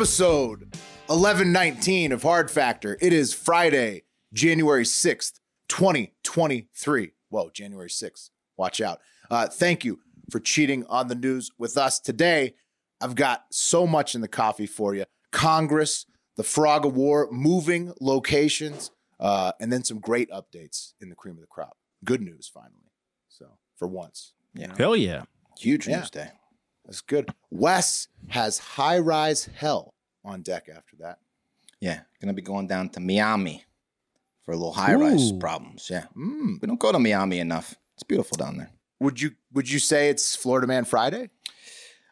Episode 1119 of Hard Factor. It is Friday, January 6th, 2023. Whoa, January 6th. Watch out. Uh, thank you for cheating on the news with us today. I've got so much in the coffee for you Congress, the Frog of War, moving locations, uh, and then some great updates in the cream of the crop. Good news, finally. So, for once. Yeah. Hell yeah. Huge Yeah. news day. That's good. Wes has high rise hell on deck after that. Yeah. Gonna be going down to Miami for a little high rise Ooh. problems. Yeah. Mm. We don't go to Miami enough. It's beautiful down there. Would you would you say it's Florida Man Friday?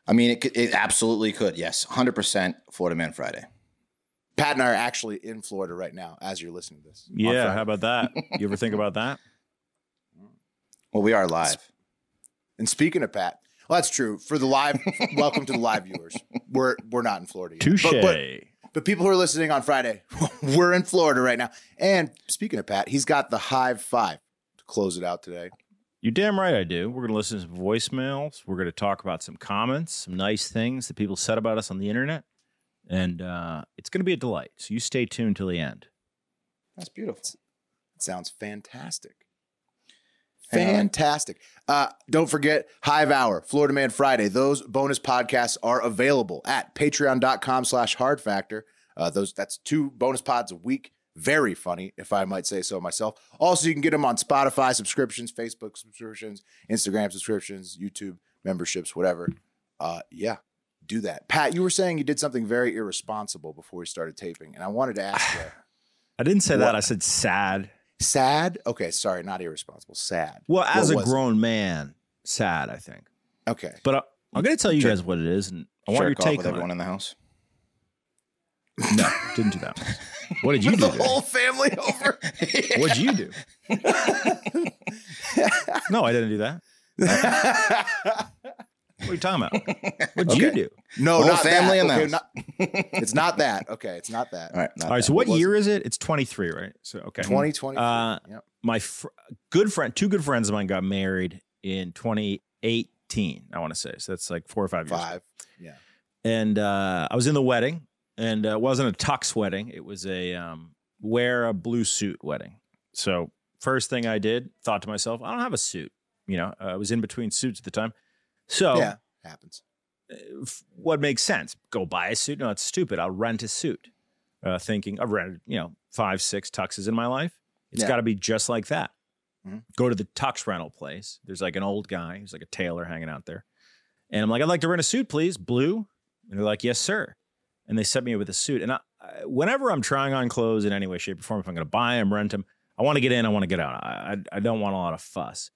I mean, it, could, it absolutely could. Yes. 100% Florida Man Friday. Pat and I are actually in Florida right now as you're listening to this. Yeah. How about that? You ever think about that? Well, we are live. and speaking of Pat, well, that's true. For the live, welcome to the live viewers. We're we're not in Florida yet. Touche. But, but, but people who are listening on Friday, we're in Florida right now. And speaking of Pat, he's got the Hive Five to close it out today. You damn right I do. We're going to listen to some voicemails. We're going to talk about some comments, some nice things that people said about us on the internet. And uh, it's going to be a delight. So you stay tuned till the end. That's beautiful. It sounds fantastic. Fantastic. Uh, don't forget Hive Hour, Florida Man Friday. Those bonus podcasts are available at patreon.com slash hard factor. Uh, those that's two bonus pods a week. Very funny, if I might say so myself. Also, you can get them on Spotify subscriptions, Facebook subscriptions, Instagram subscriptions, YouTube memberships, whatever. Uh, yeah, do that. Pat, you were saying you did something very irresponsible before we started taping, and I wanted to ask you. I didn't say that. I said sad. Sad? Okay, sorry, not irresponsible. Sad. Well, as What a was it? grown man, sad, I think. Okay. But I, I'm going to tell you Jerk- guys what it is. And I want your Jerk take on everyone it. in the house. No, didn't do that. What did you do? the today? whole family over. What'd you do? no, I didn't do that. What are you talking about? What'd you do? no, Whole not family that. in the Okay, house. not- it's not that. Okay, it's not that. All right. not All right. bad. So what was year is it? It's 23, right? So okay. 2020. Uh, yep. My fr- good friend, two good friends of mine got married in 2018. I want to say so. That's like four or five years. ago. Five. Yeah. And uh, I was in the wedding, and uh, it wasn't a tux wedding. It was a um, wear a blue suit wedding. So first thing I did, thought to myself, I don't have a suit. You know, I was in between suits at the time. So Yeah. Happens. f- what makes sense? Go buy a suit? No, it's stupid. I'll rent a suit. Uh, thinking I've rented, you know, five, six tuxes in my life. It's Yeah. got to be just like that. Mhm. Go to the tux rental place. There's like an old guy. He's like a tailor hanging out there. And I'm like, I'd like to rent a suit, please. Blue. And they're like, yes, sir. And they set me with a suit. And I, I- whenever I'm trying on clothes in any way, shape, or form, if I'm going to buy them, rent them, I want to get in, I want to get out. I, I, I don't want a lot of fuss.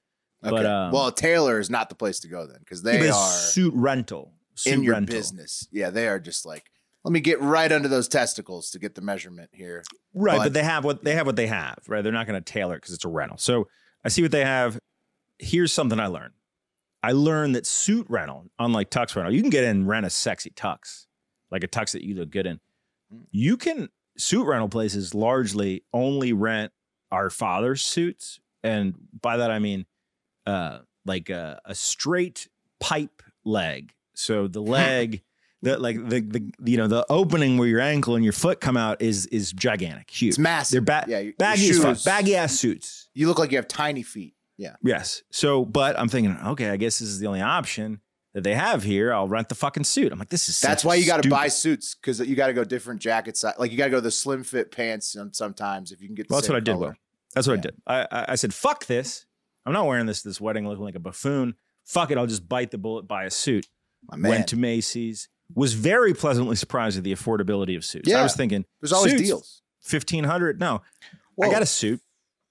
Okay. But, um, well, a tailor is not the place to go then because they are suit rental. Suit in your rental. business. Yeah, they are just like, let me get right under those testicles to get the measurement here. Right, But- but, they have what they have what they have, right? They're not going to tailor it because it's a rental. So I see what they have. Here's something I learned. I learned that suit rental, unlike tux rental, you can get in and rent a sexy tux, like a tux that you look good in. You can suit rental places largely only rent our father's suits, and by that I mean uh, like a, a straight pipe leg. So the leg. The, like the, the you know the opening where your ankle and your foot come out is is gigantic, huge. It's massive. They're ba- Yeah, baggy as fuck, baggy ass suits. You look like you have tiny feet. Yeah. Yes. So, but I'm thinking, okay, I guess this is the only option that they have here. I'll rent the fucking suit. I'm like, this is That's why you got to buy suits because you got to go different jacket size. Like you got to go the slim fit pants some- sometimes if you can get. The Well, that's what I did. color. That's what Yeah. I did. I I said, fuck this. I'm not wearing this this wedding looking like a buffoon. Fuck it. I'll just bite the bullet, buy a suit. My man. Went to Macy's, was very pleasantly surprised at the affordability of suits. Yeah. I was thinking There's always suits, deals. Fifteen hundred. No, Whoa. I got a suit.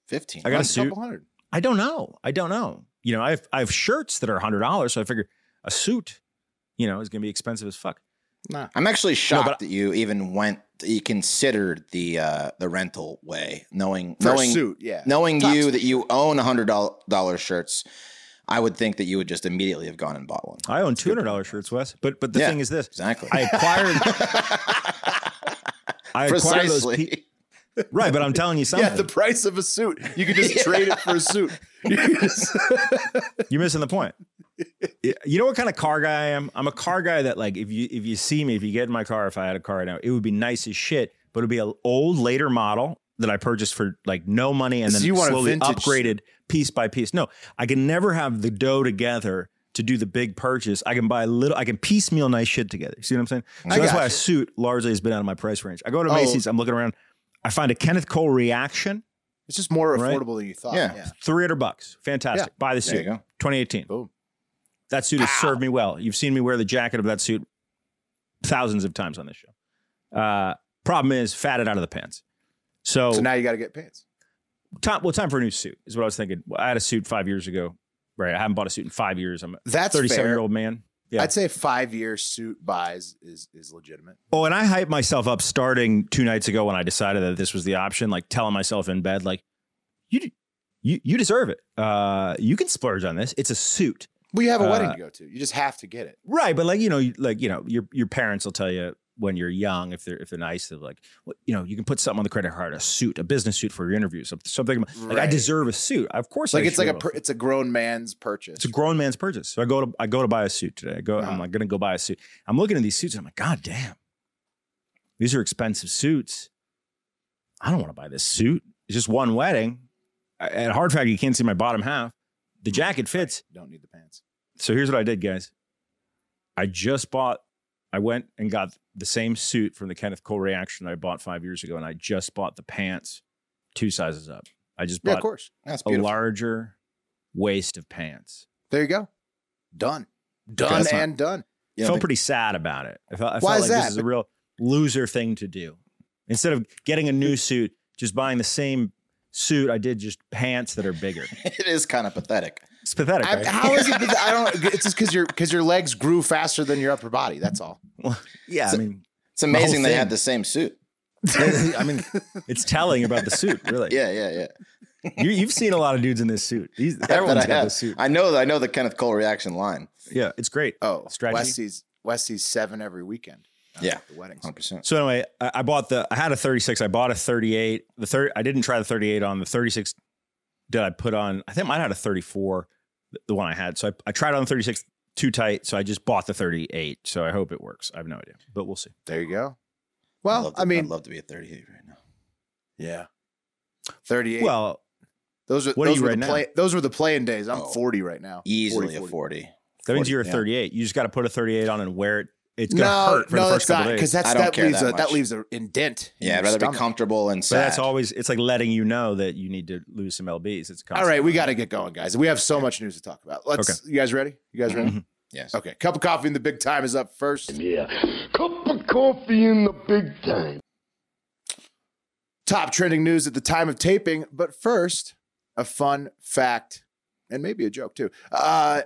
Fifteen. I got a suit. couple hundred. I don't know. I don't know. You know, I have I have shirts that are hundred dollars, so I figure a suit, you know, is going to be expensive as fuck. Nah. I'm actually shocked but- that you even went. You considered the uh, the rental way, knowing For a knowing suit, yeah. knowing Tops. you that you own hundred dollar shirts. I would think that you would just immediately have gone and bought one. I own two hundred dollars shirts, Wes. But but the Yeah, thing is this: Exactly. I acquired. I acquired those. Pe- right, but I'm telling you something. Yeah, the price of a suit. You could just trade it for a suit. You just- You're missing the point. Y- You know what kind of car guy I am? I'm a car guy that like if you if you see me, if you get in my car, if I had a car now, it would be nice as shit, but it'd be an old later model that I purchased for like no money and So then you want a slowly vintage- upgraded piece by piece. No, I can never have the dough together to do the big purchase. I can buy a little, I can piecemeal nice shit together. See what I'm saying? So I that's why you. a suit largely has been out of my price range. I go to Oh. Macy's, I'm looking around, I find a Kenneth Cole reaction, it's just more Right. affordable than you thought. Yeah. yeah. 300 bucks. Fantastic. Buy the There you suit. go. 2018. Boom. That suit has served me well. You've seen me wear the jacket of that suit thousands of times on this show. Uh, problem is, fatted out of the pants. So, So now you got to get pants. time, well, time for a new suit is what I was thinking. I had a suit five years ago. Right, I haven't bought a suit in five years. I'm a That's 37 fair. year old man. Yeah. I'd say five year suit buys is is legitimate. Oh, and I hyped myself up starting two nights ago when I decided that this was the option. Like telling myself in bed, like you, you, you deserve it. Uh, you can splurge on this. It's a suit. Well, you have a wedding Uh, to go to. You just have to get it. Right, but like you know, like you know, your your parents will tell you when you're young if they're if they're nice, they're like, well, you know, you can put something on the credit card, a suit, a business suit for your interview, something. something like I deserve a suit. Of course, Like I it's like a per, it's a grown man's purchase. it's a grown man's purchase. So I go to I go to buy a suit today. I go. Uh-huh. I'm like gonna go buy a suit. I'm looking at these suits. and I'm like, God damn, these are expensive suits. I don't want to buy this suit. It's just one wedding. At Hard Factor, you can't see my bottom half. The hmm. jacket fits. Don't need the pants. So here's what I did, guys. I just bought, I went and got the same suit from the Kenneth Cole reaction I bought five years ago, and I just bought the pants two sizes up. I just bought Yeah, of course. That's a larger waist of pants. There you go. Done. Done not- and done. You I know, felt pretty sad about it. I felt, I Why felt is like that? this is a real loser thing to do. Instead of getting a new suit, just buying the same suit, I did just pants that are bigger. it is kind of pathetic. It's pathetic. I, right? how is it? I don't. It's just because your because your legs grew faster than your upper body. That's all. Well, yeah, I mean, It's amazing whole they had the same suit. I mean, it's telling about the suit, really. Yeah, yeah, yeah. You, you've seen a lot of dudes in this suit. These, everyone's got have. this suit. I know. I know the Kenneth Cole reaction line. Yeah, it's great. Oh, Strategy? West sees West sees seven every weekend. Uh, Yeah. the weddings. Hundred percent. So anyway, I, I bought the. I had a 36. I bought a 38. The third. I didn't try the 38 on the 36. Did I put on? I think I might have had a 34. the- The one I had. So I, I tried on the 36 too tight. So I just bought the 38. So I hope it works. I have no idea, but we'll see. There you go. Well, love to- I mean, I'd love to be at 38 right now. yeah, thirty-eight. Well, those are what are you were right the now? Those were the playing days. I'm Oh. forty right now. Easily 40, a 40. that means you're a yeah. 38. You just got to put a 38 on and wear it. It's gonna No, hurt for no, the that's first couple not days. because that's I don't that care leaves that a that leaves an indent. Yeah, I'd your rather be comfortable and But that's always. It's like letting you know that you need to lose some lbs. It's a All right, we got to get going, guys. We have so much news to talk about. Let's. You guys ready? You guys ready? Mhm. yes. Okay. Cup of coffee in the big time is up first. Yeah. Cup of coffee in the big time. Top trending news at the time of taping, but first, a fun fact and maybe a joke too. Uh,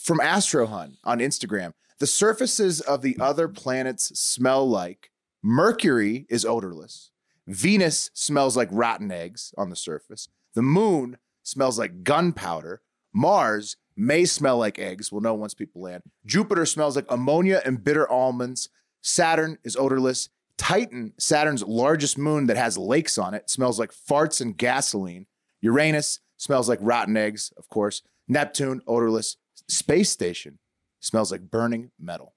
from Astro Hun on Instagram, the surfaces of the other planets smell like Mercury is odorless. Venus smells like rotten eggs on the surface. The moon smells like gunpowder. Mars may smell like eggs. We'll know once people land. Jupiter smells like ammonia and bitter almonds. Saturn is odorless. Titan, Saturn's largest moon that has lakes on it, smells like farts and gasoline. Uranus smells like rotten eggs, of course. Neptune, odorless. Space Station smells like burning metal.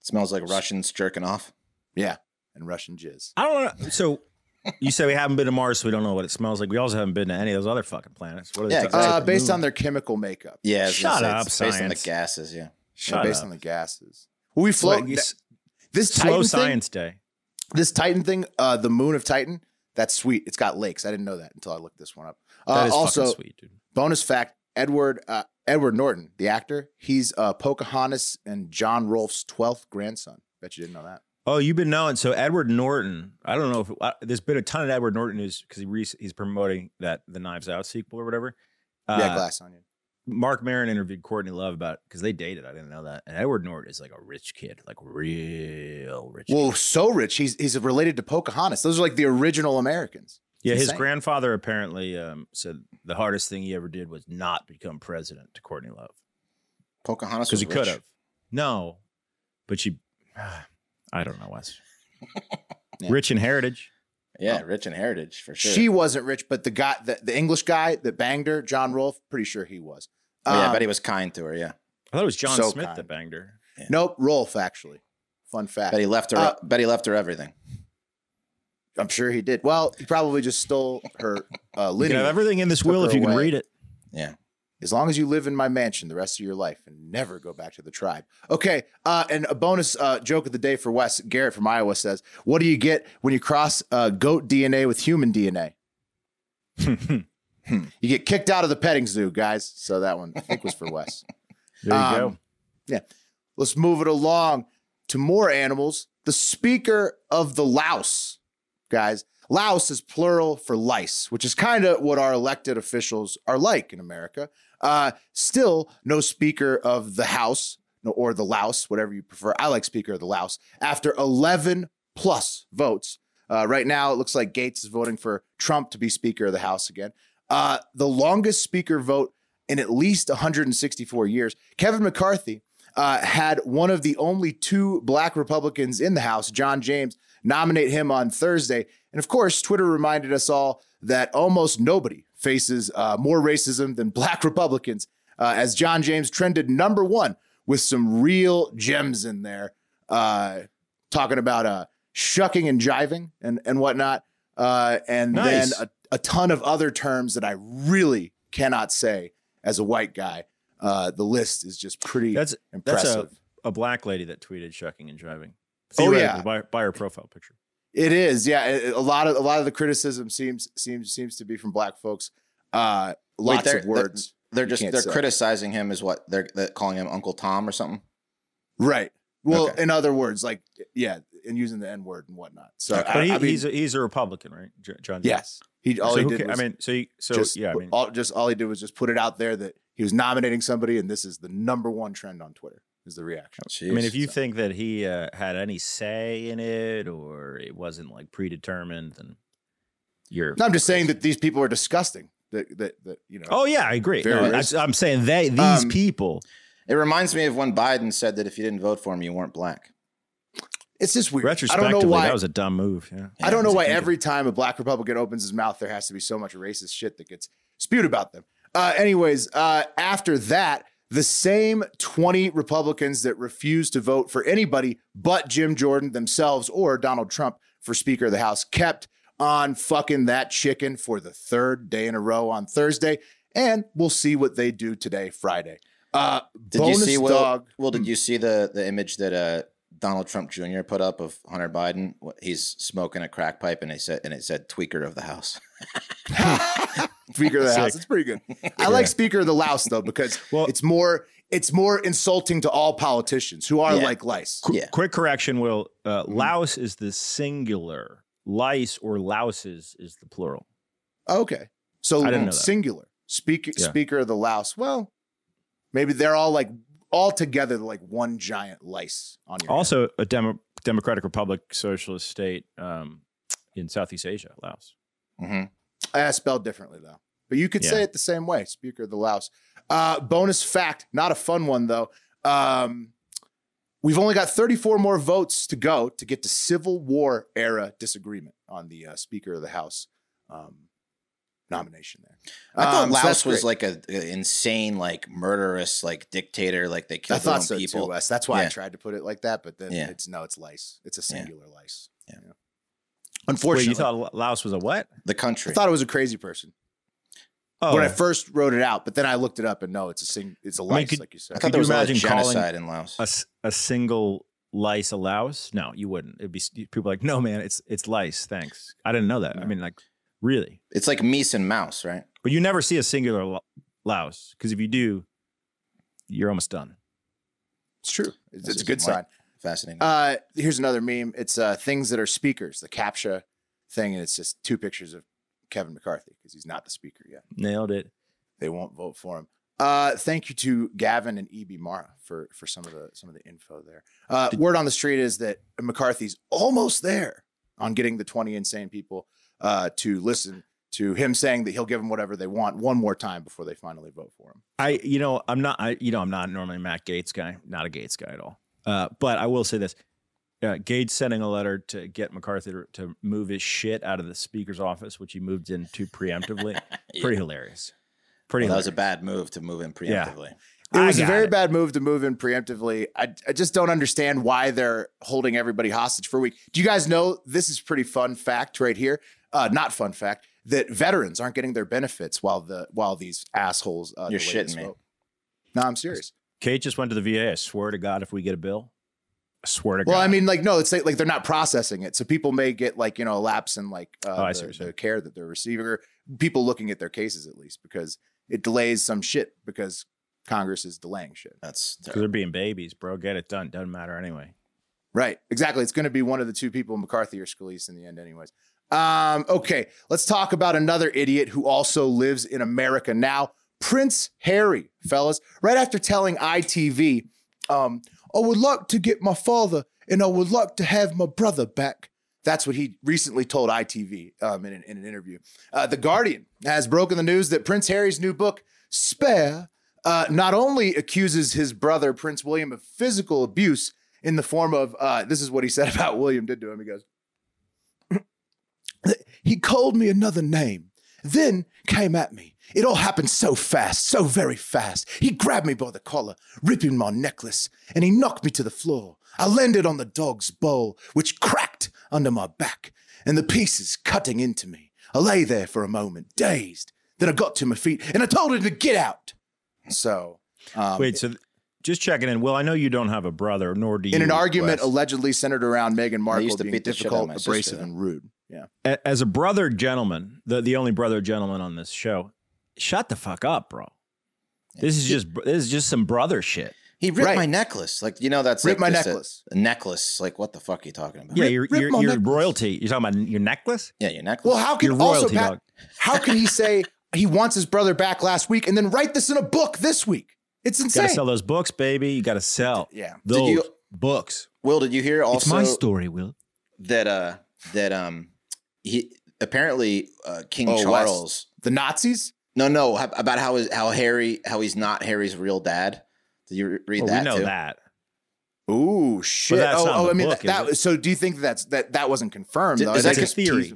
smells like Russians jerking off. Yeah, and Russian jizz. I don't know. So you say we haven't been to Mars, so we don't know what it smells like. We also haven't been to any of those other fucking planets. What are they Yeah, exactly. Uh, based on their chemical makeup. Yeah, I was gonna Shut say, up, it's based on the gases. Yeah. Yeah, based up. on the gases. We float. What, you this slow Titan thing, science day. this Titan thing, uh, the moon of Titan, that's sweet. It's got lakes. I didn't know that until I looked this one up. That Uh, is also, fucking sweet, dude. bonus fact: Edward uh, Edward Norton, the actor, he's uh, Pocahontas and John Rolfe's twelfth grandson. Bet you didn't know that. Oh, you've been knowing. So Edward Norton, I don't know if uh, there's been a ton of Edward Norton news because he re- he's promoting that the Knives Out sequel or whatever. yeah, Uh, Glass Onion. Marc Maron interviewed Courtney Love about because they dated. I didn't know that. And Edward Norton is like a rich kid, like real rich. kid. Well, so rich. He's he's related to Pocahontas. Those are like the original Americans. Yeah, his grandfather apparently um, said the hardest thing he ever did was not become president to Courtney Love Pocahontas because he could have. No, but she, I don't know, Wes. Yeah. Rich in heritage. Yeah, rich in heritage for sure. She wasn't rich, but the guy, the, the English guy that banged her, John Rolfe, pretty sure he was. Oh, yeah, I Um, bet he was kind to her. Yeah, I thought it was John So Smith kind. that banged her. Nope, Rolfe actually. Fun fact. bet he left her. Uh, bet he left her everything. I'm sure he did. Well, he probably just stole her uh, You can have everything in this will if you can away. read it. Yeah, as long as you live in my mansion the rest of your life and never go back to the tribe. Okay, uh, and a bonus uh, joke of the day for Wes Garrett from Iowa says, "What do you get when you cross uh, goat DNA with human DNA? You get kicked out of the petting zoo, guys." So that one I think was for Wes. There you Um, go. Yeah. Let's move it along to more animals. The Speaker of the Louse, guys. Louse is plural for lice, which is kind of what our elected officials are like in America. Uh, still, no Speaker of the House or the Louse, whatever you prefer. I like Speaker of the Louse. After 11 plus votes, uh, right now it looks like Gaetz is voting for Trump to be Speaker of the House again. Uh, the longest Speaker vote in at least 164 years. Kevin McCarthy uh, had one of the only two black Republicans in the House, John James, nominate him on Thursday. And of course, Twitter reminded us all that almost nobody faces uh, more racism than black Republicans, uh, as John James trended number one with some real gems in there, uh, talking about uh, shucking and jiving and, and whatnot. Uh, and Nice. then a, a ton of other terms that I really cannot say as a white guy. Uh, the list is just pretty That's impressive. that's a, a black lady that tweeted shucking and driving. Oh, yeah. Theoretically, by, by her profile picture. It is, yeah. A lot of a lot of the criticism seems seems seems to be from black folks. Uh, lots they're- of words, they're you just they're say. criticizing him as what they're, they're calling him Uncle Tom or something. right? Well, Okay. in other words, like yeah, and using the n word and whatnot. So, Okay. I, But he, I mean, he's a, he's a Republican, right, John? James? yes, he all so he did was I mean, so he, so just yeah, I mean, all just all he did was just put it out there that he was nominating somebody, and this is the number one trend on Twitter. Is the reaction? I mean, if you so- think that he uh, had any say in it or it wasn't like predetermined, then you're. No, I'm just saying that these people are disgusting. That that that you know. Oh yeah, I agree. No, racist. I'm saying they these Um, people. it reminds me of when Biden said that if you didn't vote for him, you weren't black. it's just weird. I Retrospectively, don't know why. that was a dumb move. Yeah. I don't Yeah, know why a- every time a black Republican opens his mouth, there has to be so much racist shit that gets spewed about them. Uh, anyways, uh, after that, the same 20 Republicans that refused to vote for anybody but Jim Jordan themselves or Donald Trump for Speaker of the House kept on fucking that chicken for the third day in a row on Thursday. And we'll see what they do today, Friday. Uh, Did you see Will? dog. Will, did you see the the image that uh, Donald Trump Jr. put up of Hunter Biden? He's smoking a crack pipe, and it said and it said "tweaker of the house." Speaker of the House. It's pretty good. I like Speaker of the Louse though because Well- it's more it's more insulting to all politicians who are Yeah. like lice. Qu- Yeah. Quick correction, Will. Uh, Mm-hmm. Louse is the singular. Lice or louses is the plural. Okay, so I didn't know that. singular Speaker Yeah. Speaker of the Louse. Well, maybe they're all like all together like one giant lice on your. head. Also, a Demo- Democratic Republic socialist state um, in Southeast Asia, Laos. hmm Uh, spelled differently though, but you could say it the same way. Speaker of the laos Uh, bonus fact, not a fun one though. Um, we've only got 34 more votes to go to get to Civil War era disagreement on the uh, Speaker of the House um, nomination there. I thought Um, Laos that's was great. like a, a insane, like murderous, like dictator. Like they I killed their thought own so people. too, Wes. That's why I tried to put it like that, but then Yeah. it's no, it's lice. It's a Yeah. singular lice. Yeah. Wait, Unfortunately, you thought Laos was a what? The country. I thought it was a crazy person Oh, when I first wrote it out, but then I looked it up and no, it's a sing. It's a mean, lice, could- like you said. I said. thought Could there you was a of imagine calling genocide in Laos. A single lice a louse? No, you wouldn't. It'd be people like, no, man, it's it's lice. Thanks. I didn't know that. I mean, like, really? It's like meese and mouse, right? But you never see a singular lo- louse because if you do, you're almost done. It's true. It's, it's a good sign. Fascinating. Uh, here's another meme. It's uh, things that are speakers, the CAPTCHA thing, and it's just two pictures of Kevin McCarthy because he's not the speaker yet. Nailed it. They won't vote for him. Uh, thank you to Gavin and EB Mara for for some of the some of the info there. Uh, word on the street is that McCarthy's almost there on getting the 20 insane people uh, to listen to him saying that he'll give them whatever they want one more time before they finally vote for him. I, you know, I'm not, I, you know, I'm not normally a Matt Gaetz guy, not a Gaetz guy at all. Uh, but I will say this: uh, Gaetz sending a letter to get McCarthy to, to move his shit out of the speaker's office, which he moved into preemptively. Pretty hilarious. Pretty. Well, that was a bad move to move in Yeah. preemptively. It was a very it. bad move to move in preemptively. I, I just don't understand why they're holding everybody hostage for a week. Do you guys know this is pretty fun fact right here? Uh, not fun fact that veterans aren't getting their benefits while the while these assholes. Uh, You're shitting me. vote. No, I'm serious. Kate just went to the VA. I swear to God, if we get a bill, I swear to Well, God. Well, I mean, like no, it's like, like they're not processing it, so people may get like you know a lapse in like uh, Oh, the, the care that they're receiving, or people looking at their cases at least because it delays some shit because Congress is delaying shit. That's 'Cause they're being babies, bro. Get it done. Doesn't matter anyway. Right. Exactly. It's going to be one of the two people, McCarthy or Scalise, in the end, anyways. Um, okay. Let's talk about another idiot who also lives in America now. Prince Harry, fellas. Right after telling ITV, um, I would like to get my father and I would like to have my brother back. That's what he recently told ITV um, in, an, in an interview. Uh, the Guardian has broken the news that Prince Harry's new book, Spare, uh, not only accuses his brother, Prince William, of physical abuse in the form of uh, this is what he said about William did to him. He goes, He called me another name, then came at me. It all happened so fast, so very fast. He grabbed me by the collar, ripping my necklace, and he knocked me to the floor. I landed on the dog's bowl, which cracked under my back, and the pieces cutting into me. I lay there for a moment, dazed. Then I got to my feet, and I told him to get out. So, um, Wait, so th- just checking in. Well, I know you don't have a brother, nor do you. in an argument Wes. allegedly centered around Meghan Markle used to being beat the shit out of difficult, my abrasive, sister, and rude. Yeah. A- as a brother gentleman, the the only brother gentleman on this show, shut the fuck up, bro. This is just this is just some brother shit. He ripped Right. my necklace. Like you know, that's Ripped like my just a- necklace. A, necklace. Like what the fuck are you talking about? Yeah, your your, your royalty. You're talking about your necklace. Yeah, your necklace. Well, how can Your also Pat, how can he say he wants his brother back last week and then write this in a book this week? It's Got insane. to sell those books, baby. You got to sell. Yeah. Did those you- books. Will, did you hear it's also my story, Will. that uh that um he apparently uh, King Oh, Wes. Charles The Nazis? no no about how is how Harry how he's not Harry's real dad. Did you read Well, that we know too? that. Ooh, shit. that's oh, oh, the I mean book, that, is it? so do you think that's that that wasn't confirmed Is though? that a theory? teased-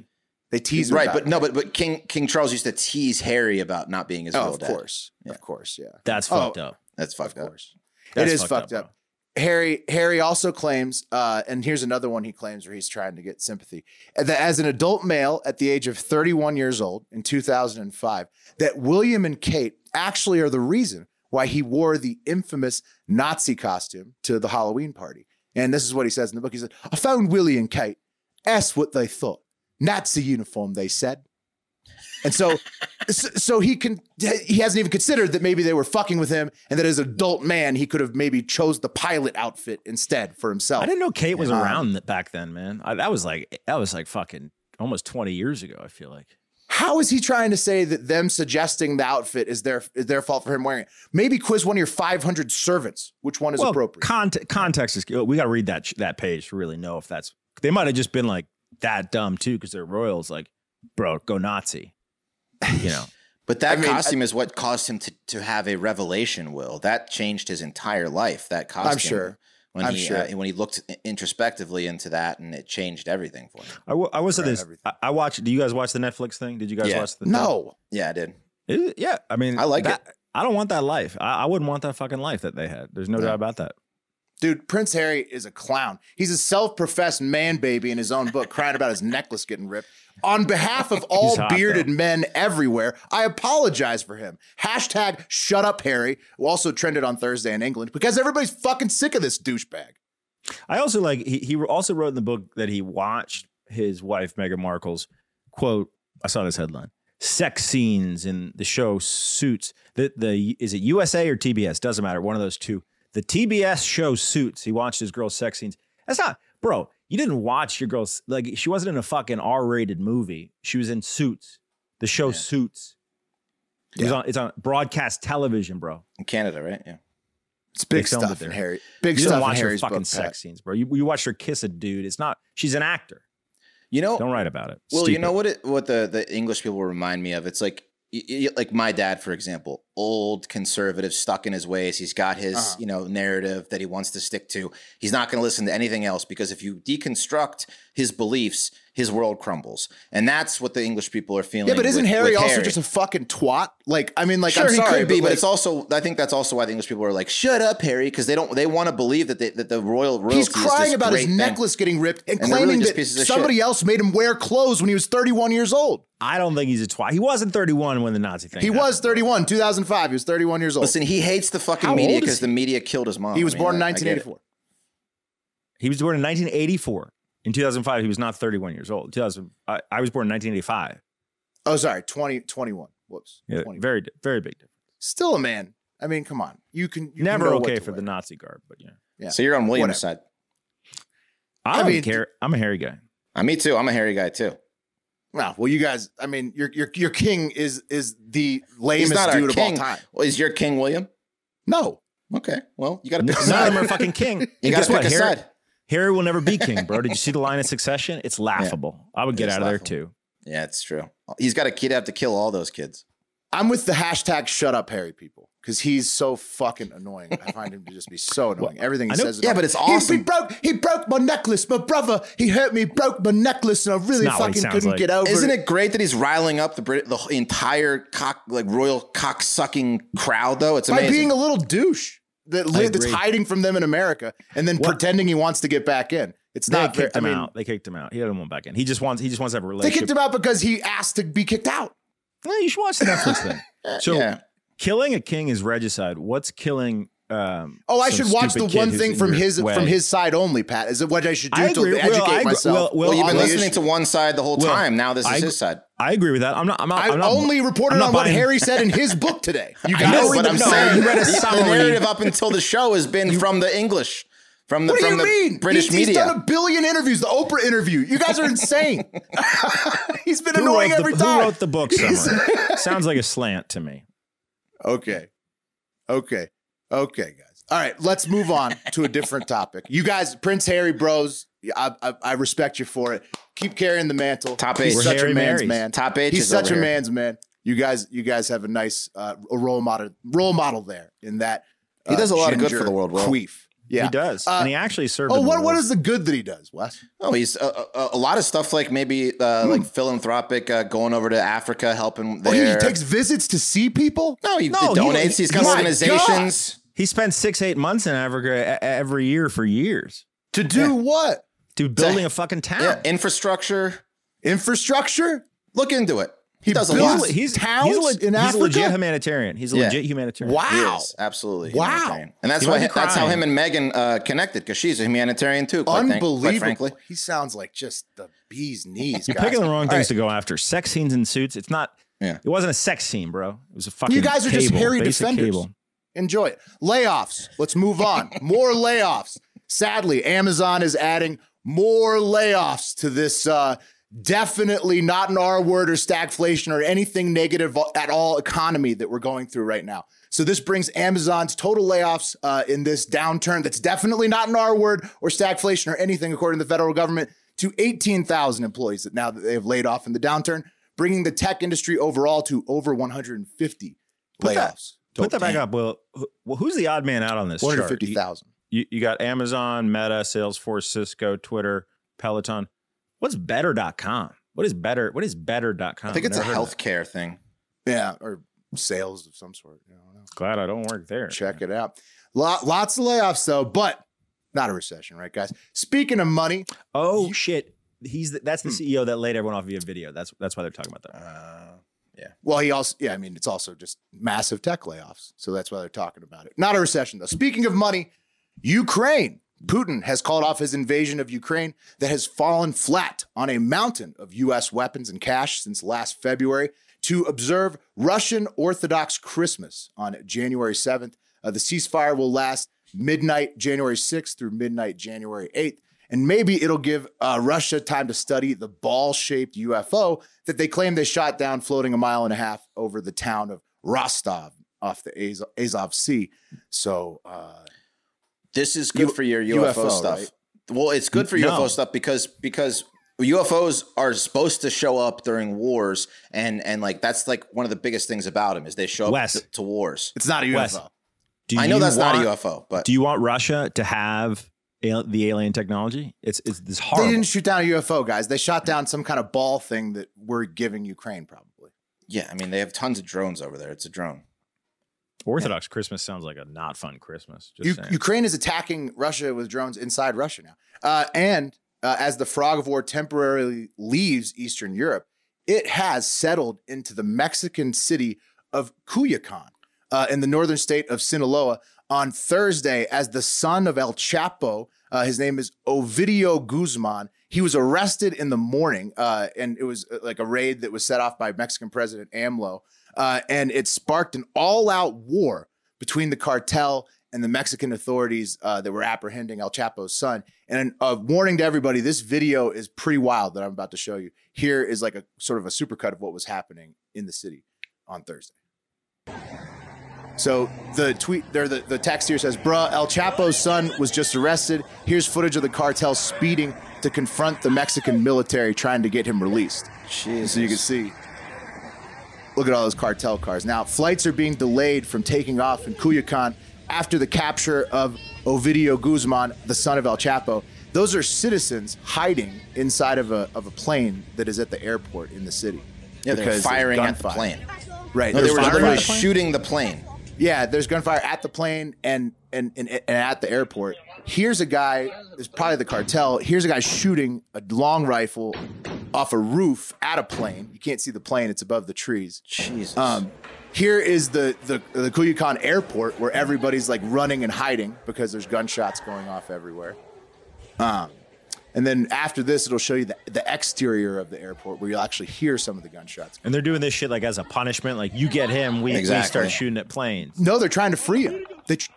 They tease Right, about but no, but but King King Charles used to tease Harry about not being his Oh, real of dad. course. Yeah. Of course, yeah. That's Oh, fucked up. That's fucked Of up. course. That's it is fucked bro. up. Harry Harry also claims, uh, and here's another one he claims where he's trying to get sympathy. That as an adult male at the age of 31 years old in 2005, that William and Kate actually are the reason why he wore the infamous Nazi costume to the Halloween party. And this is what he says in the book. He said, I found Willie and Kate, asked what they thought. Nazi uniform, they said. And so, so he can he hasn't even considered that maybe they were fucking with him, and that as an adult man he could have maybe chose the pilot outfit instead for himself. I didn't know Kate was Um, around back then, man. I, that was like that was like fucking almost 20 years ago. I feel like. How is he trying to say that them suggesting the outfit is their is their fault for him wearing it? Maybe quiz one of your 500 servants. Which one is well, appropriate? Context, context is we got to read that that page to really know if that's. They might have just been like that dumb too because they're royals. Like, bro, go Nazi. You know. But that I mean, costume is what caused him to, to have a revelation. Will that changed his entire life? That costume. I'm sure. When I'm he sure. uh, when he looked introspectively into that, and it changed everything for him. I will, I will say Right, this. everything. I, I watched. Do you guys watch the Netflix thing? Did you guys Yeah. watch the? no. Yeah, I did. Is it? Yeah, I mean, I like that, I don't want that life. I, I wouldn't want that fucking life that they had. There's no No. doubt about that. Dude, Prince Harry is a clown. He's a self-professed man baby in his own book, crying about his necklace getting ripped. On behalf of all hot, bearded though. men everywhere, I apologize for him. Hashtag shut up Harry, who also trended on Thursday in England because everybody's fucking sick of this douchebag. I also like he he also wrote in the book that he watched his wife Meghan Markle's quote. I saw this headline: sex scenes in the show Suits. The the is it USA or TBS? Doesn't matter. One of those two. The TBS show Suits. He watched his girl's sex scenes. That's not, bro. You didn't watch your girl's like she wasn't in a fucking R-rated movie. She was in Suits. The show Suits. It Yeah. on, it's on broadcast television, bro. In Canada, right? Yeah. It's big stuff in. Harry. Big You stuff watch her fucking book, sex Pat. scenes, bro. You, you watched her kiss a dude. It's not. She's an actor. You know, Don't write about it. Well, you know what it, what the, the English people remind me of? It's like like my dad, for example, old conservative, stuck in his ways. He's got his Uh-huh. you know narrative that he wants to stick to. He's not going to listen to anything else because if you deconstruct his beliefs, his world crumbles, and that's what the English people are feeling. Yeah, but isn't with- Harry with also Harry. just a fucking twat? Like, I mean, like, sure, I'm sorry, he could be, but, like, it's also. I think that's also why the English people are like, "Shut up, Harry," because they don't. They want to believe that they, that the royal royalty He's is crying this about his thing. necklace getting ripped and, And they're really claiming that somebody shit. else made him wear clothes when he was 31 years old. I don't think he's a twat. He wasn't 31 when the Nazi thing. He happened. was 31, 2005. He was 31 years old. Listen, he hates the fucking How media because the media killed his mom. he was I mean, born in I- I get it. 1984. He was born in 1984. In 2005, he was not 31 years old. 2000, I, I was born in 1985. Oh, sorry, 20, 21. Whoops. Yeah, 20. very, very big difference. Still a man. I mean, come on. You can you Never can okay to for the. Nazi garb, but yeah. Yeah. So you're on William's Whatever. side. I I don't mean, care. I'm a hairy guy. Uh, me too. I'm a hairy guy too. Wow. well, you guys. I mean, your your your king is is the lamest not our dude of all time. Well, is your king William? No, Okay. Well, you got to pick a None side. of them are fucking king. You got guess to pick what? a Harry, side. Harry will never be king, bro. Did you see the line of succession? It's laughable. I would get It is out of there too. Yeah, it's true. He's got a kid have to kill all those kids. I'm with the hashtag Shut Up Harry people because he's so fucking annoying. I find him to just be so annoying. Everything he says. is yeah, but it's He- He, awesome. broke. He broke my necklace. My brother. He hurt me. Broke my necklace, and I really not what he fucking couldn't like. get over Isn't it. it great that he's riling up the Brit- the entire cock like royal cock sucking crowd though? It's By being a little douche that li- that's hiding from them in America and then What- pretending he wants to get back in. It's They not. Very, kicked I him mean, out. They kicked him out. He doesn't want back in. He just wants. He just wants to have a relationship. they kicked him out because he asked to be kicked out. You should watch the Netflix thing. So, yeah. killing a king is regicide. What's killing? Um, Oh, I should watch the one thing from his way? from his side only. Pat, is it what I should do I to agree. Will, educate I myself? Will, Will, Well, you've been listening to one side the whole Will, time. Now this is I- his side. I agree with that. I'm not. I'm not. I I'm not, only reported not on what Harry said in his book today. You I guys, know, read but I'm no, saying you read a the- the narrative up until the show has been from the English, from the what do from you the mean? British he's, media. He's done a billion interviews. The Oprah interview. You guys are insane. he's been Who annoying wrote, every the, time. who wrote the book summary? Sounds like a slant to me. Okay. Okay. Okay, guys. All right, let's move on to a different topic. You guys, Prince Harry bros, I, I, I respect you for it. Keep carrying the mantle. Top He's H. such Harry a man's Marys. man. Top H He's is such a here. man's man. You guys, you guys have a nice uh, a role model role model there in that. He does a lot of good for the world, Will. Queef. Yeah, He does, Uh, and he actually served. Oh, in the what what war. is the good that he does, Wes? Oh, he's uh, uh, a lot of stuff like maybe uh, Hmm. like philanthropic, uh, going over to Africa, helping Oh, he there. takes visits to see people. no, he No, he- donates. he's got my organizations. He spent six, eight months in Africa every year for years. To do what? To building a fucking town. Yeah, infrastructure. Infrastructure. Look into it. He He does a builds- lot. he's towns he's a, in he's Africa? a legit humanitarian. He's a Yeah. legit humanitarian. Wow. He is absolutely Wow. humanitarian. and that's He why that's how him and Meghan uh, connected because she's a humanitarian too. Quite, Unbelievable. quite frankly, He sounds like just the bee's knees. You're guys. picking the wrong All things right. to go after. Sex scenes in suits. It's not. Yeah. It wasn't a sex scene, bro. It was a fucking. You guys are just cable, hairy basic defenders. Cable. Enjoy it. Layoffs. Let's move on. More layoffs. Sadly, Amazon is adding more layoffs to this uh, definitely not an R word or stagflation or anything negative at all economy that we're going through right now. So this brings Amazon's total layoffs uh, in this downturn that's definitely not an R word or stagflation or anything according to the federal government to 18,000 employees that now that they have laid off in the downturn, bringing the tech industry overall to over 150 Put that- layoffs. Put that back up. Well, well, who's the odd man out on this chart? 150,000. You, you got Amazon, Meta, Salesforce, Cisco, Twitter, Peloton. What's better.com? What is better? What is better.com? I think it's a heard of it. healthcare thing. Yeah, or sales of some sort. I don't know. Glad I don't work there. Check it out. Lot, lots of layoffs though, but not a recession, right, guys? Speaking of money, Oh shit. He's the, Hmm. that's the CEO that laid everyone off via video. That's that's why they're talking about that. Uh, well, he also, yeah, I mean, it's also just massive tech layoffs. So that's why they're talking about it. Not a recession though. Speaking of money, Ukraine. Putin has called off his invasion of Ukraine that has fallen flat on a mountain of U.S. weapons and cash since last February. to observe Russian Orthodox Christmas on January 7th. Uh, the ceasefire will last midnight January 6th through midnight January 8th. And maybe it'll give uh, Russia time to study the ball shaped UFO that they claim they shot down floating a mile and a half over the town of Rostov off the Az- Azov Sea. So, uh, This is good U- for your UFO, UFO, stuff. right? Well, it's good for No. UFO stuff because because UFOs are supposed to show up during wars, and and like that's like one of the biggest things about them is they show up to, to wars. it's not a UFO. Wes, Do I know you that's not a UFO, but Do you want Russia to have al- the alien technology? It's it's this horrible. They didn't shoot down a UFO, guys. They shot down some kind of ball thing that we're giving Ukraine, probably. yeah, I mean they have tons of drones over there. It's a drone. Orthodox Christmas sounds like a not fun Christmas. Just U- saying. Ukraine is attacking Russia with drones inside Russia now. Uh, and uh, as the frog of war temporarily leaves Eastern Europe, it has settled into the Mexican city of Culiacan uh, in the northern state of Sinaloa on Thursday as the son of El Chapo. Uh, his name is Ovidio Guzman. He was arrested in the morning, uh, and it was uh, like a raid that was set off by Mexican President AMLO. Uh, and it sparked an all out war between the cartel and the Mexican authorities uh, that were apprehending El Chapo's son. And a warning to everybody this video is pretty wild that I'm about to show you. Here is like a sort of a supercut of what was happening in the city on Thursday. So the tweet there, the, the text here says, Bruh, El Chapo's son was just arrested. Here's footage of the cartel speeding to confront the Mexican military trying to get him released. Jesus. So you can see. Look at all those cartel cars. Now, flights are being delayed from taking off in Culiacan after the capture of Ovidio Guzman, the son of El Chapo. Those are citizens hiding inside of a, of a plane that is at the airport in the city. Yeah, they're firing at the plane. Right. No, they were literally the shooting the plane. Yeah, there's gunfire at the plane and, and and and at the airport. Here's a guy. It's probably the cartel. Here's a guy shooting a long rifle off a roof at a plane. You can't see the plane; it's above the trees. Jesus. Um, here is the the the Culiacan airport where everybody's like running and hiding because there's gunshots going off everywhere. Um, and then after this, it'll show you the, the exterior of the airport where you'll actually hear some of the gunshots. and they're doing this shit like as a punishment. Like you get him, we, we start shooting at planes. No, they're trying to free him. They, tr-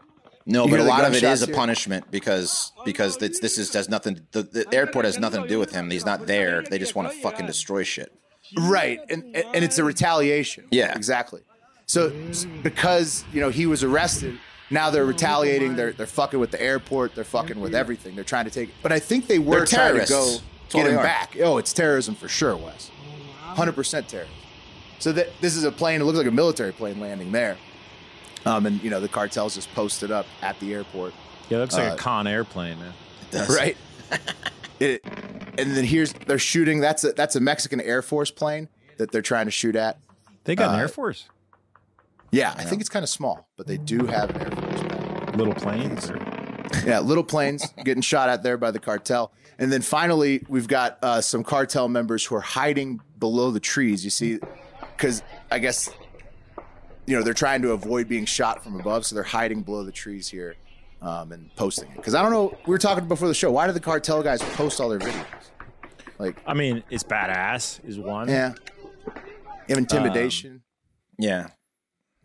No, You but a lot of it is is a punishment because because this this is has nothing. The, the airport has nothing to do with him. He's not there. They just want to fucking destroy shit. Right, and and it's a retaliation. Yeah. exactly. So because you know he was arrested, now they're retaliating. They're they're fucking with the airport. They're fucking with everything. They're trying to take. But I think they were trying to go terrorists. That's all get him are. back. Oh, it's terrorism for sure, Wes. Hundred percent terrorism. So that this is a plane. It looks like a military plane landing there. Um, and you know the cartels just posted up at the airport. Yeah, it looks like Uh, a con airplane, man. It does. right? it, and then here's they're shooting. That's a that's a Mexican Air Force plane that they're trying to shoot at. They got an Uh, Air Force. Yeah, I think it's kind of small, but they do have an Air Force plane. Little planes. Or, Yeah, little planes getting shot at there by the cartel. And then finally, we've got uh, some cartel members who are hiding below the trees. You see, because I guess you know they're trying to avoid being shot from above, so they're hiding below the trees here um, and posting it. Because I don't know, we were talking before the show. Why do the cartel guys post all their videos? Like, I mean, it's badass. Is one. yeah, intimidation. Yeah,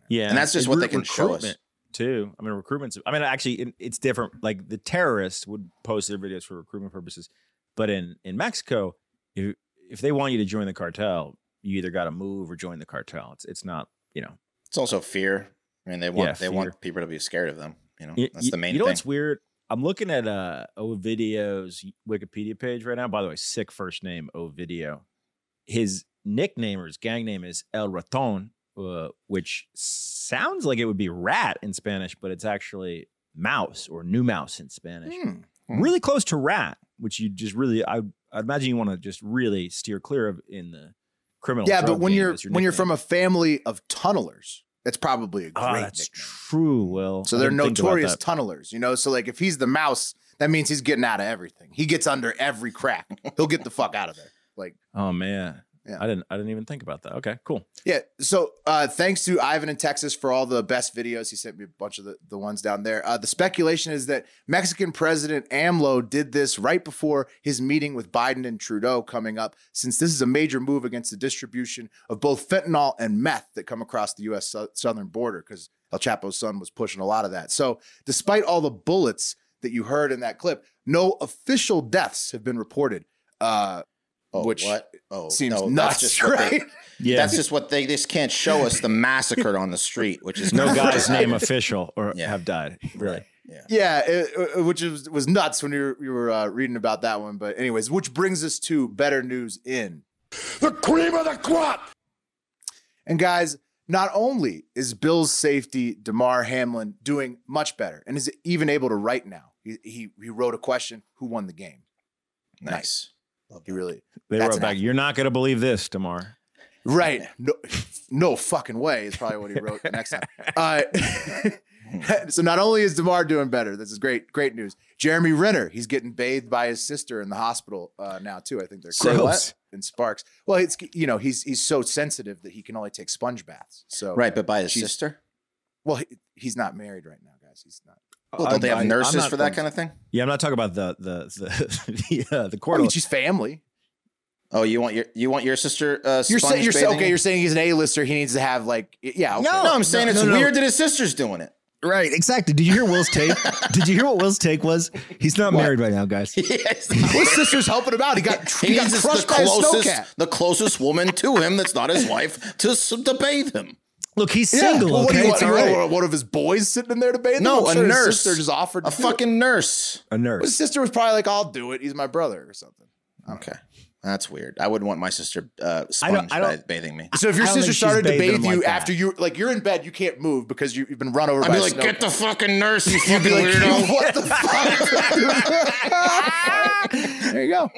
Yeah. And that's just what they can show us. recruitment, too. I mean, recruitment's. I mean, actually, it, it's different. Like the terrorists would post their videos for recruitment purposes, but in in Mexico, if if they want you to join the cartel, you either got to move or join the cartel. It's it's not you know. It's also fear. I mean, they want Yeah, they fear. want people to be scared of them. You know, that's y- the main You know thing. what's weird? I'm looking at uh Ovidio's Wikipedia page right now. By the way, sick first name Ovidio. His nickname or his gang name is El Raton, uh, which sounds like it would be rat in Spanish, but it's actually mouse or new mouse in Spanish. Hmm. Really close to rat, which you just really I I'd imagine you want to just really steer clear of in the criminal. Yeah, but when you're when you're from a family of tunnelers, that's probably a great Ah, that's nickname. true. Well, So they're didn't think about notorious tunnelers, you know. So like, if he's the mouse, that means he's getting out of everything. He gets under every crack. He'll get the fuck out of there. Like, Oh man, Yeah. I didn't. I didn't even think about that. Okay, cool. Yeah. So uh, thanks to Ivan in Texas for all the best videos. He sent me a bunch of the, the ones down there. Uh, the speculation is that Mexican President AMLO did this right before his meeting with Biden and Trudeau coming up, since this is a major move against the distribution of both fentanyl and meth that come across the U.S. Su- southern border, because El Chapo's son was pushing a lot of that. So despite all the bullets that you heard in that clip, no official deaths have been reported. Uh, Oh, Which what? Oh, seems no, nuts, that's just what they- right? Yeah. That's just what they just can't show us the massacre on the street, which is no guy's name official or Yeah. have died. Really. Yeah. Yeah, it, uh, which was was nuts when you were, you were uh, reading about that one. But anyways, which brings us to better news in. The cream of the crop! And guys, not only is Bills safety Damar Hamlin doing much better and is even able to write now. He he, he wrote a question: Who won the game? Nice. He really They wrote back. You're not going to believe this, Damar. right. No, no fucking way is probably what he wrote next time. Uh, so not only is Damar doing better, this is great great news. Jeremy Renner, he's getting bathed by his sister in the hospital uh, now too. I think they're close. what? Sparks. Well, it's you know he's he's so sensitive that he can only take sponge baths. So Right, but by his sister. Well, he, he's not married right now, guys. He's not. Well, don't they have I- nurses not for that kind of thing? Yeah, I'm not talking about the the the the, uh, the I court. mean, she's family. Oh, you want your you want your sister? Uh, You're saying you're saying bathing okay. you? You're saying he's an A-lister. He needs to have like yeah. Okay. No, I'm saying No, it's no, no. weird that his sister's doing it. right, exactly. Did you hear Will's take? Did you hear what Will's take was? He's not married right now, guys. yes. His sister's helping him out. He got He he got needs the crushed by a closest, snowcat. the closest woman to him that's not his wife to to bathe him. Look, he's Yeah. single. Well, what do okay, you it's want? all You right. One of his boys sitting in there to bathe him? No, I'm a sure his nurse. sister just offered A to it. fucking nurse. A nurse. His sister was probably like, "I'll do it. He's my brother or something." Okay, that's weird. I wouldn't want my sister uh, I don't- I don't- bathing me. So if your sister started to bathe you like after you like you're in bed, you can't move because you, you've been run over I'd by be a like, snow. get the fucking nurse, you You'd fucking be like, weirdo. what the fuck? there you go.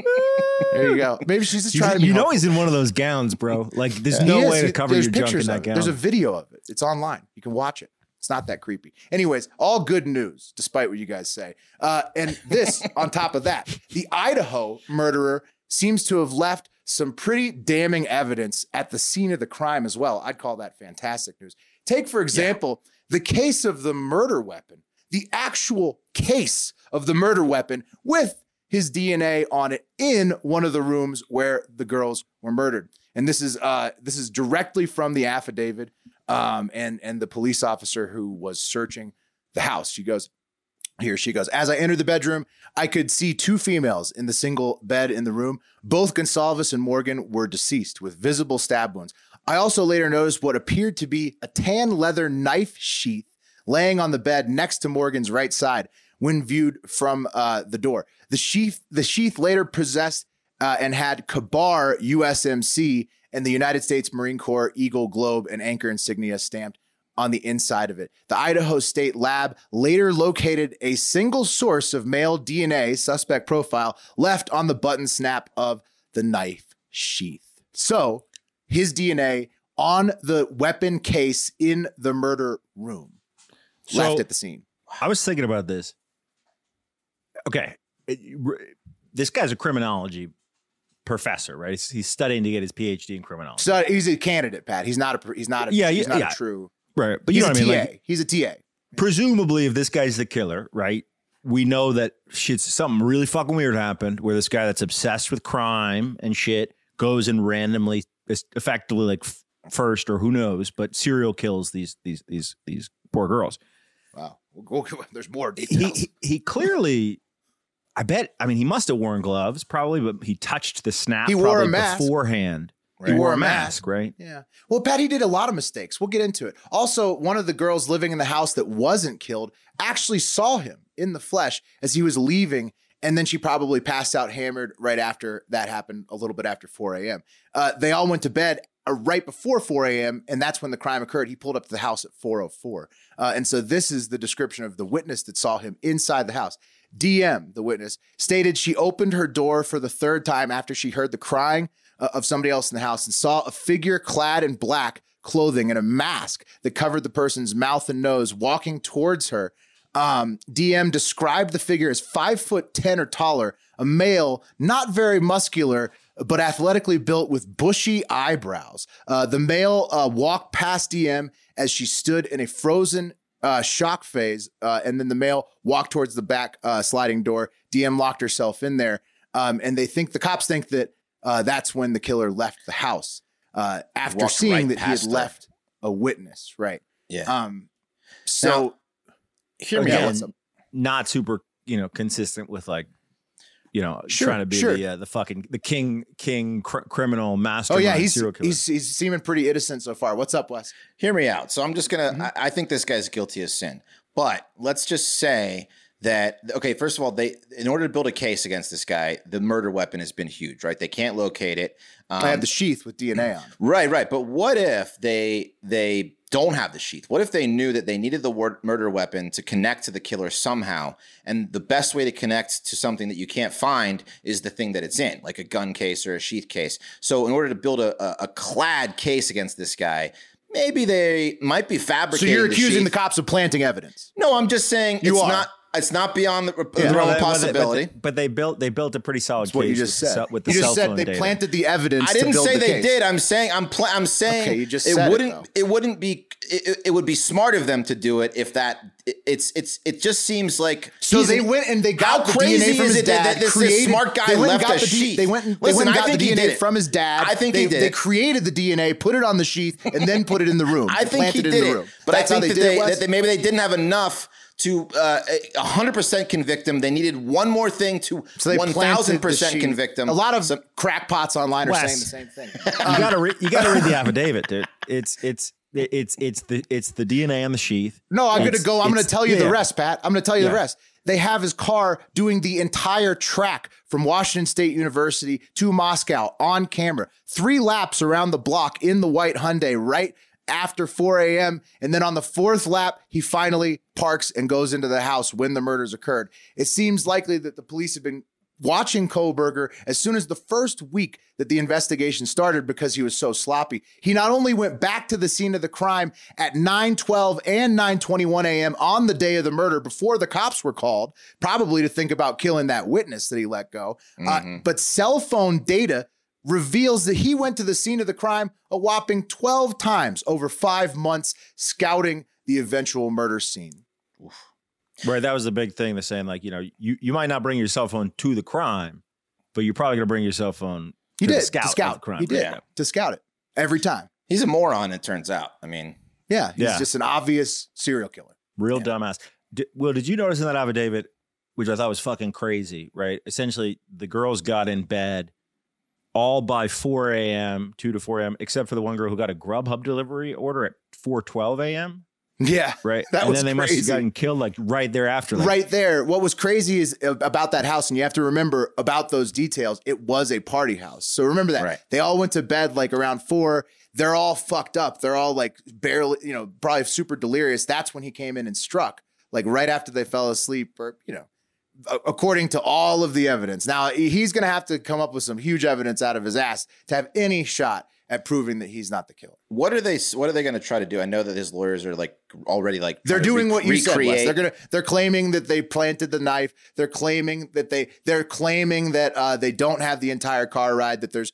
There you go. Maybe she's just You, trying to be you know helpful. he's in one of those gowns, bro. Like, there's He no is. way to cover there's your junk in that gown. There's a video of it. It's online. You can watch it. It's not that creepy. Anyways, all good news, despite what you guys say. Uh, and this, on top of that, the Idaho murderer seems to have left some pretty damning evidence at the scene of the crime as well. I'd call that fantastic news. Take, for example, the case of the murder weapon, the actual case of the murder weapon with his DNA on it in one of the rooms where the girls were murdered. And this is uh, this is directly from the affidavit um, and and the police officer who was searching the house. She goes, here she goes. As I entered the bedroom, I could see two females in the single bed in the room. Both Goncalves and Mogen were deceased with visible stab wounds. I also later noticed what appeared to be a tan leather knife sheath laying on the bed next to Mogen's right side when viewed from uh, the door. The sheath, the sheath later possessed uh, and had Kabar USMC and the United States Marine Corps Eagle Globe and anchor insignia stamped on the inside of it. The Idaho State Lab later located a single source of male DNA suspect profile left on the button snap of the knife sheath. So, his DNA on the weapon case in the murder room So- left at the scene. I was thinking about this. Okay, this guy's a criminology professor, right? He's, he's studying to get his PhD in criminology. So he's a candidate, Pat. He's not a he's not a Yeah, he's yeah, not yeah. a true. Right, but you He's know a what I mean. TA. Like, he's a TA. presumably, if this guy's the killer, right? We know that shit's something really fucking weird happened where this guy that's obsessed with crime and shit goes and randomly, effectively like first or who knows, but serial kills these these these these poor girls. Wow. We'll go- there's more he, details. he, he clearly I bet I mean he must have worn gloves probably but he touched the snap He wore a probably mask. beforehand He wore a mask. right Yeah. Well, Patty did a lot of mistakes. We'll get into it. Also, one of the girls living in the house that wasn't killed actually saw him in the flesh as he was leaving. And then she probably passed out hammered right after that happened, a little bit after 4 a.m. Uh, they all went to bed uh, right before 4 a.m. And that's when the crime occurred. He pulled up to the house at 404. Uh, and so this is the description of the witness that saw him inside the house. DM, the witness, stated she opened her door for the third time after she heard the crying uh, of somebody else in the house and saw a figure clad in black clothing and a mask that covered the person's mouth and nose walking towards her. Um, DM described the figure as five foot ten or taller, a male, not very muscular, but athletically built with bushy eyebrows. Uh, the male uh, walked past DM as she stood in a frozen uh, shock phase, uh, and then the male walked towards the back uh, sliding door. DM locked herself in there, um, and they think the cops think that uh, that's when the killer left the house uh, after Walked seeing right that he had her. left a witness. Right. Yeah. Um. So Hear me out. not super, you know, consistent with like, you know, Sure, trying to be sure. the uh, the fucking the king king cr- criminal master. Oh yeah, he's serial killer. he's he's seeming pretty innocent so far. What's up, Wes? Hear me out. So I'm just gonna. Mm-hmm. I, I think this guy's guilty of sin. But let's just say that okay. First of all, they in order to build a case against this guy, the murder weapon has been huge, right? They can't locate it. Um, I have the sheath with DNA on. Right, right. But what if they they don't have the sheath? What if they knew that they needed the word murder weapon to connect to the killer somehow? And the best way to connect to something that you can't find is the thing that it's in, like a gun case or a sheath case. So in order to build a, a, a clad case against this guy, maybe they might be fabricating. So you're accusing the sheath. cops of planting evidence. No, I'm just saying You it's are. not. It's not beyond the, the realm of they- well, they- possibility. But they, but they built they built a pretty solid That's what you just with said. cell- with the you cell just said they data. planted the evidence. I didn't build say the they case. did. I'm saying I'm pl- I'm saying Okay, you just it said it, wouldn't though. it, wouldn't be it, it- it would be smart of them to do it if that it, it's it's it just seems like So they went and they how got the crazy DNA from is his it that- dad. that this, this smart guy they went and left got a the D- sheath. They went. They Listen, went and I got think the DNA from his dad. I think they, did. They created the DNA, put it on the sheath, and then put it in the room. I think he planted did in the it, room. but I how think that did it, they, Wes? that they maybe they didn't have enough to uh, 100% convict him. They needed one more thing to So they planted the 1000% sheath. convict him. A lot of So- crackpots online are saying the same thing. you gotta re- you gotta read the affidavit, dude. It's it's it's it's the it's the DNA on the sheath. No, I'm to go. I'm to tell you the rest, Pat. I'm to tell you the rest. They have his car doing the entire track from Washington State University to Moscow on camera, three laps around the block in the white Hyundai right after 4 a.m. And then on the fourth lap, he finally parks and goes into the house when the murders occurred. It seems likely that the police have been watching Kohberger as soon as the first week that the investigation started because he was so sloppy. He not only went back to the scene of the crime at 9:12 and 9:21 a.m. on the day of the murder before the cops were called, probably to think about killing that witness that he let go. Uh, but cell phone data reveals that he went to the scene of the crime a whopping 12 times over 5 months scouting the eventual murder scene. Right, that was the big thing. They're saying like, you know, you you might not bring your cell phone to the crime, but you're probably gonna bring your cell phone. He to did the scout, to scout. the crime. He did Yeah. to scout it every time. He's a moron, it turns out. I mean, Yeah, he's Yeah. just an obvious serial killer. Real Yeah. dumbass. Did, Will, did you notice in that affidavit, which I thought was fucking crazy, right? Essentially, the girls got in bed all by 4 a.m., 2 to 4 a.m., except for the one girl who got a Grubhub delivery order at 4:12 a.m. Yeah, Right, That and was then they must have gotten killed like right thereafter. Like, right there. What was crazy is about that house, and you have to remember about those details. It was a party house, so remember that. Right. They all went to bed like around four. They're all fucked up. They're all like barely, you know, probably super delirious. That's when he came in and struck, like right after they fell asleep, or you know, according to all of the evidence. Now he's going to have to come up with some huge evidence out of his ass to have any shot at proving that he's not the killer. what are they what are they going to try to do? I know that his lawyers are like already like They're doing what you said. Wes. They're gonna. They're claiming that they planted the knife. They're claiming that they. They're claiming that uh, they don't have the entire car ride. That there's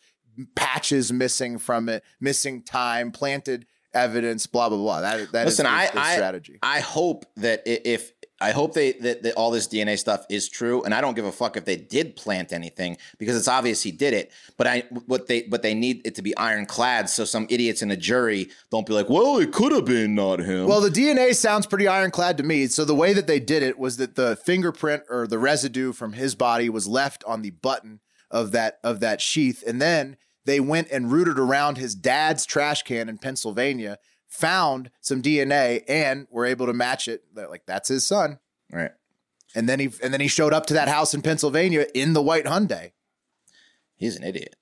patches missing from it, missing time, planted evidence. Blah blah blah. That that is Listen, the- I, the I, strategy. I hope that if I hope they that, that all this DNA stuff is true, and I don't give a fuck if they did plant anything because it's obvious he did it. But I what they but they need it to be ironclad so some idiots in a jury don't be like, well, it could have been not him. Well, the DNA sounds pretty ironclad to me. So the way that they did it was that the fingerprint or the residue from his body was left on the button of that of that sheath, and then they went and rooted around his dad's trash can in Pennsylvania, found some DNA, and were able to match it. They're like that's his son. right. And then he and then he showed up to that house in Pennsylvania in the white Hyundai. He's an idiot.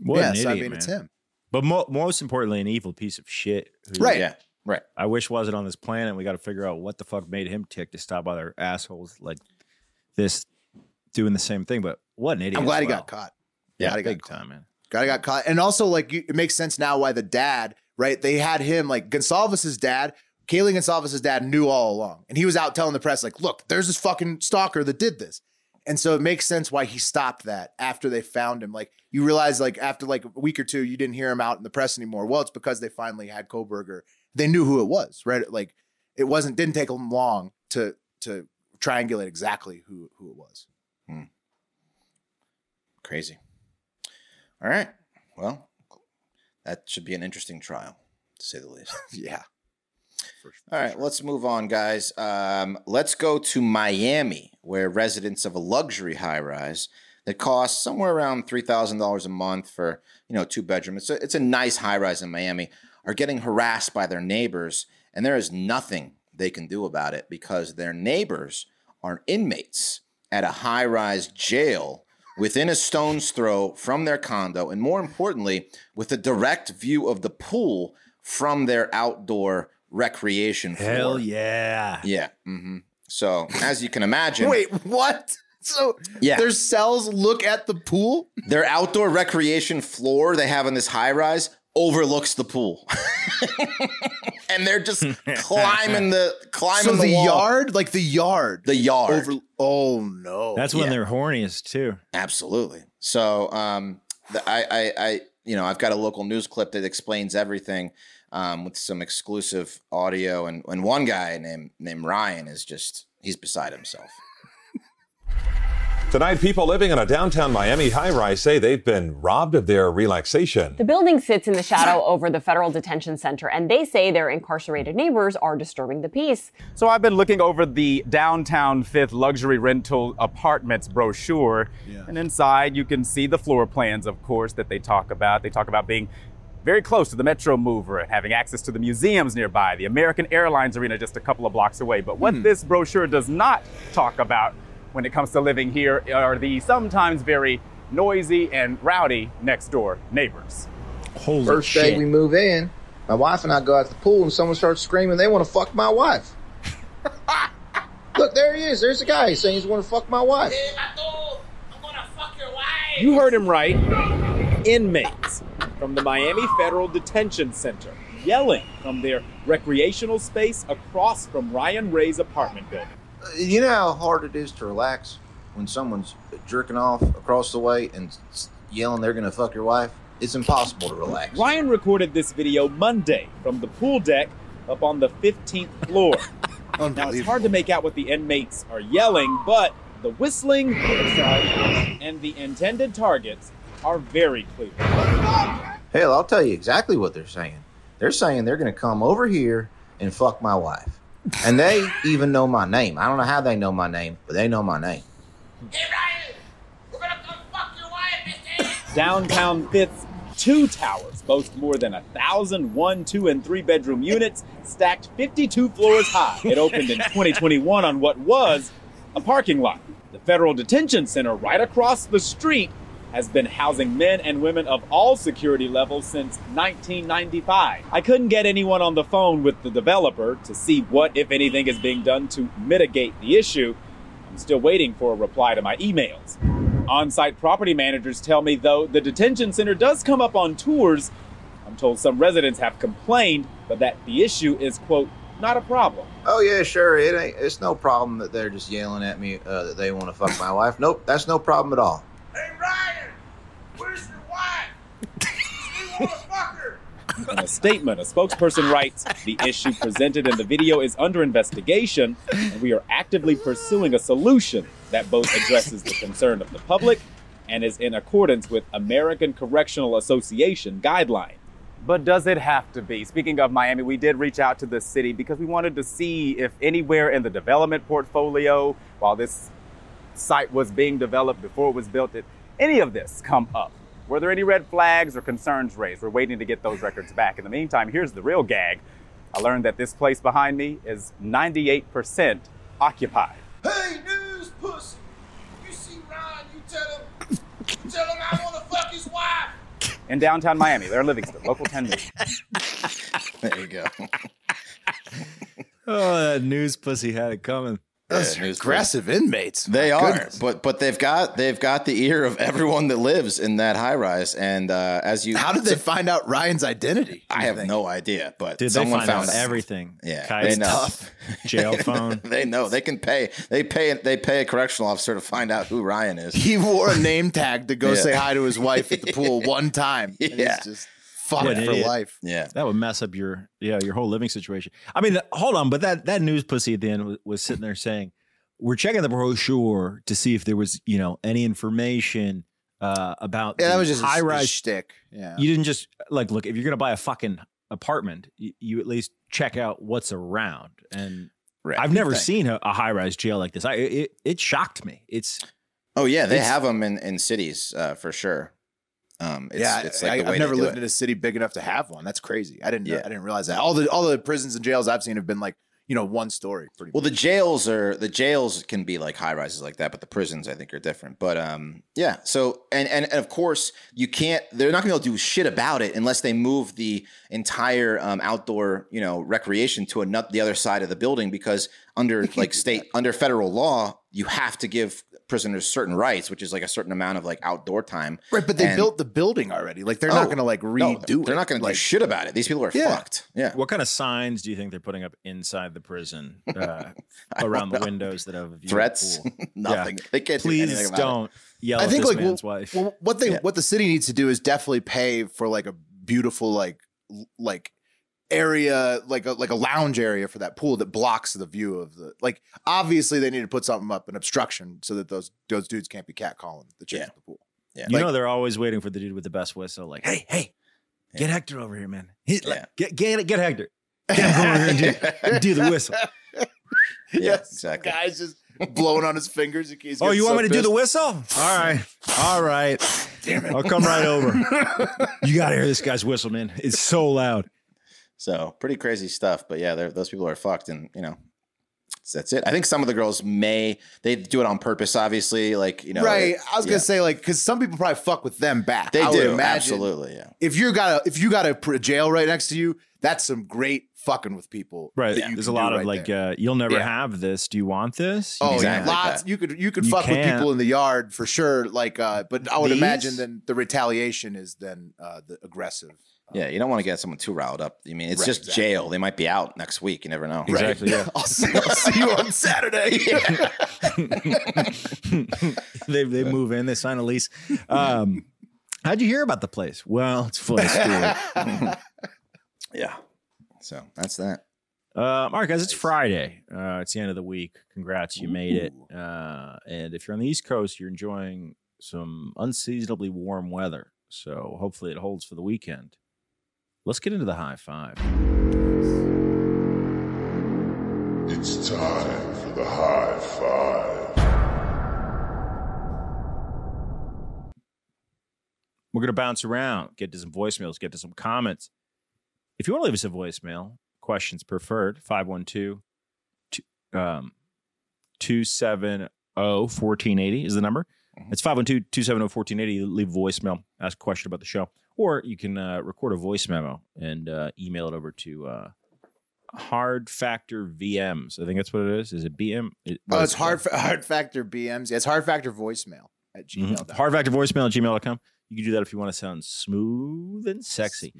what yeah, an so I idiot, mean it's him. But mo- most importantly, an evil piece of shit. who Right. Yeah. Right. I wish wasn't on this planet. We got to figure out what the fuck made him tick to stop other assholes like this doing the same thing. But what an idiot! I'm glad as he got caught. Yeah, Glad he got big caught. time, man. Guy got caught. And also, like, you, it makes sense now why the dad, right? They had him, like, Goncalves's dad, Kaylee Goncalves's dad knew all along. And he was out telling the press, like, look, there's this fucking stalker that did this. And so it makes sense why he stopped that after they found him. Like you realize, like after like a week or two, you didn't hear him out in the press anymore. Well, it's because they finally had Kohberger. They knew who it was, right? Like it wasn't didn't take them long to to triangulate exactly who who it was. Hmm. Crazy. All right. Well, that should be an interesting trial, to say the least. yeah. All right, let's move on, guys. Um, let's go to Miami, where residents of a luxury high rise that costs somewhere around three thousand dollars a month for you know two bedroom. It's a it's a nice high rise in Miami. Are getting harassed by their neighbors, and there is nothing they can do about it because their neighbors are inmates at a high rise jail within a stone's throw from their condo, and more importantly, with a direct view of the pool from their outdoor recreation floor. Hell yeah. Yeah. Mm-hmm. So, as you can imagine. Wait, what? So yeah. their cells look at the pool? Their outdoor recreation floor they have in this high rise overlooks the pool. and they're just climbing the climbing so the, the yard, like the yard. The yard. Over, oh no. That's when yeah. they're horniest too. Absolutely. So um the, I, I I you know, I've got a local news clip that explains everything um, with some exclusive audio and, and one guy named named Ryan is just he's beside himself. Tonight, people living in a downtown Miami high rise say they've been robbed of their relaxation. The building sits in the shadow over the federal detention center, and they say their incarcerated neighbors are disturbing the peace. So I've been looking over the downtown fifth luxury rental apartments brochure, yeah. and inside you can see the floor plans, of course, that they talk about. They talk about being very close to the Metromover and having access to the museums nearby, the American Airlines Arena just a couple of blocks away. But what hmm. this brochure does not talk about when it comes to living here are the sometimes very noisy and rowdy next door neighbors. Holy First shit. day we move in, my wife and I go out to the pool and someone starts screaming they want to fuck my wife. Look, there he is. There's a guy saying he's want to fuck my wife. You heard him right. Inmates from the Miami Federal Detention Center yelling from their recreational space across from Ryan Ray's apartment building you know how hard it is to relax when someone's jerking off across the way and yelling they're going to fuck your wife? It's impossible to relax. Ryan recorded this video Monday from the pool deck up on the 15th floor. now, it's hard to make out what the inmates are yelling, but the whistling and the intended targets are very clear. Hell, I'll tell you exactly what they're saying. They're saying they're going to come over here and fuck my wife and they even know my name. I don't know how they know my name, but they know my name. Hey Ryan, we're gonna come fuck your wife, Downtown Fifth's two towers boast more than a thousand one, two, and three bedroom units, stacked 52 floors high. It opened in 2021 on what was a parking lot. The federal detention center right across the street has been housing men and women of all security levels since 1995. I couldn't get anyone on the phone with the developer to see what, if anything, is being done to mitigate the issue. I'm still waiting for a reply to my emails. On site property managers tell me, though, the detention center does come up on tours. I'm told some residents have complained, but that the issue is, quote, not a problem. Oh yeah, sure. It ain't. It's no problem that they're just yelling at me uh, that they want to fuck my wife. Nope, that's no problem at all. Hey Ryan, where's your wife? In a statement, a spokesperson writes The issue presented in the video is under investigation, and we are actively pursuing a solution that both addresses the concern of the public and is in accordance with American Correctional Association guidelines. But does it have to be? Speaking of Miami, we did reach out to the city because we wanted to see if anywhere in the development portfolio, while this site was being developed before it was built, it any of this come up? Were there any red flags or concerns raised? We're waiting to get those records back. In the meantime, here's the real gag. I learned that this place behind me is 98% occupied. Hey, news pussy! You see Ryan, you tell him, you tell him I want to fuck his wife! In downtown Miami, Layron Livingston, Local 10 News. there you go. oh, that news pussy had it coming. Those Yeah, are news aggressive inmates. They My are, goodness. but but they've got they've got the ear of everyone that lives in that high rise. And uh, as you, How did they find out Ryan's identity? I have think? no idea, but Did they someone find found out everything? Yeah, Kai's they know. tough. Jail phone. they know they can pay. They pay. They pay a correctional officer to find out who Ryan is. He wore a name tag to go Yeah. say hi to his wife at the pool one time. And Yeah. he's just fucked What an for idiot. life. Yeah, That would mess up your yeah your whole living situation. I mean, hold on, but that that news pussy at the end was, was sitting there saying, "We're checking the brochure to see if there was you know any information uh, about Yeah, that was just high a, rise." shtick. Yeah. You didn't just like look if you're gonna buy a fucking apartment, you, you at least check out what's around. And Right. I've never Thank- seen a, a high rise jail like this. I it it shocked me. It's Oh yeah, they have them in, in cities uh, for sure. Um, it's, yeah, it's I, like the way have never lived it. in a city big enough to have one. That's crazy. I didn't. Yeah. I didn't realize that. All the all the prisons and jails I've seen have been like you know one story. Pretty. Well, much. the jails are the jails can be like high rises like that, but the prisons I think are different. But um, yeah. So and and, and of course you can't. They're not going to be able to do shit about it unless they move the entire um, outdoor you know recreation to another the other side of the building because under like state under federal law you have to give prisoners certain rights, which is like a certain amount of like outdoor time. right, but they and- built the building already. Like they're Oh, not going to like No, redo it. they're not going to like, do shit about it. These people are Yeah. fucked. Yeah. what kind of signs do you think they're putting up inside the prison uh, around the know. windows that have a view of the Threats? pool? Nothing. They can't do anything Please about don't yell I at think this like well, man's wife. well, what they Yeah. what the city needs to do is definitely pay for like a beautiful like like area like a like a lounge area for that pool that blocks the view of the like obviously they need to put something up an obstruction so that those those dudes can't be catcalling the chicks Yeah. at the pool. Yeah. you like- know they're always waiting for the dude with the best whistle. Like, hey, hey, get Hector over here, man. He, like, Yeah. get get get Hector. Get him over here and do, do the whistle. Yeah, exactly. Guys just blowing on his fingers. He keeps Oh, you want so me to do the whistle? All right, all right. Damn it! I'll come right over. You got to hear this guy's whistle, man. It's so loud. So pretty crazy stuff. But yeah, they're- those people are fucked, and you know, that's it. I think some of the girls may they do it on purpose, obviously. Like you know, right. I was gonna say like because some people probably fuck with them back. they I do absolutely. Yeah, If you got a if you got a jail right next to you, that's some great fucking with people. Right. that you There's a lot of right like, uh, you'll never Yeah. have this. Do you want this? You Oh Exactly yeah, like lots. that. You could you could You fuck with can't. people in the yard for sure. Like, uh, but I would These? imagine then the retaliation is then uh, the aggressive. yeah. You don't want to get someone too riled up. I mean, it's Right, just exactly. jail. They might be out next week. You never know. Exactly. Yeah. I'll see, I'll see you on Saturday. they they move in. They sign a lease. Um, how'd you hear about the place? Well, it's full of spirit. Yeah. So that's that. Uh, Mark, guys, it's Friday. Uh, it's the end of the week. Congrats, you made it. Uh, and if you're on the East Coast, you're enjoying some unseasonably warm weather. So hopefully it holds for the weekend. Let's get into the Hive Five. It's time for the Hive Five. We're going to bounce around, get to some voicemails, get to some comments. If you want to leave us a voicemail, questions preferred, 512 two- um, 270 1480 is the number. It's 512 270 1480. Leave a voicemail, ask a question about the show. Or you can uh, record a voice memo and uh, email it over to uh, Hard Factor VMs. I think that's what it is. Is it BM? It- oh, it's hard fa- hard factor BMs. Yeah, it's hard factor voicemail at Mhm. gmail. Hard Factor voicemail at gmail.com. You can do that if you want to sound smooth and sexy.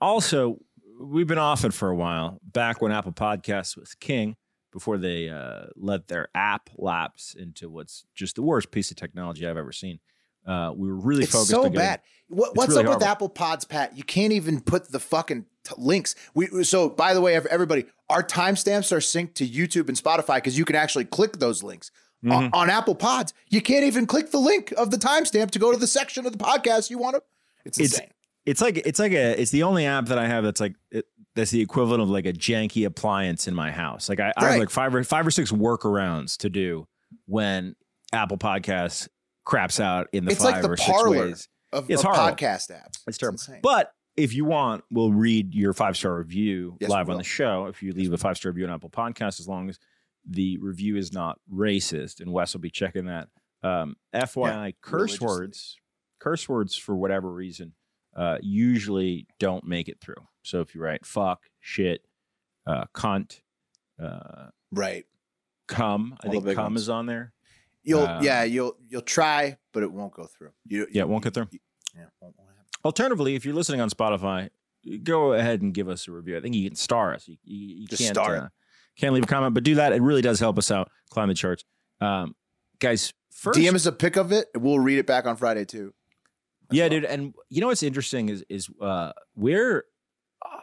Also, we've been off it for a while. Back when Apple Podcasts was king, before they uh, let their app lapse into what's just the worst piece of technology I've ever seen. Uh, we were really It's focused. so on bad. What, what's really up with. Apple Pods, Pat? You can't even put the fucking t- links. We so by the way, everybody, our timestamps are synced to YouTube and Spotify because you can actually click those links. Mm-hmm. On, on Apple Pods, you can't even click the link of the timestamp to go to the section of the podcast you want to. It's It's insane. it's like it's like a it's the only app that I have that's like it, that's the equivalent of like a janky appliance in my house. Like I, I have like five or five or six workarounds to do when Apple Podcasts craps out in the It's five like the or six ways. of, It's of horrible. podcast apps. It's terrible. But if you want, we'll read your five star review Yes, live on the show. If you leave a five star review on Apple Podcasts, as long as the review is not racist, and Wes will be checking that. Um, FYI, curse words, curse words for whatever reason, uh, usually don't make it through. So if you write fuck, shit, uh, cunt, uh, right. come, I All think ones. is on there. You'll Uh, yeah, you'll you'll try, but it won't go through. You, Yeah, it won't get through. Yeah, won't, won't happen. Alternatively, if you're listening on Spotify, go ahead and give us a review. I think you can star us. You, you, you Just can't star it. uh, can't leave a comment, but do that. It really does help us out. Climb the charts, um, guys. First, DM us a pic of it. We'll read it back on Friday too. Yeah, dude. And you know what's interesting is is uh, we're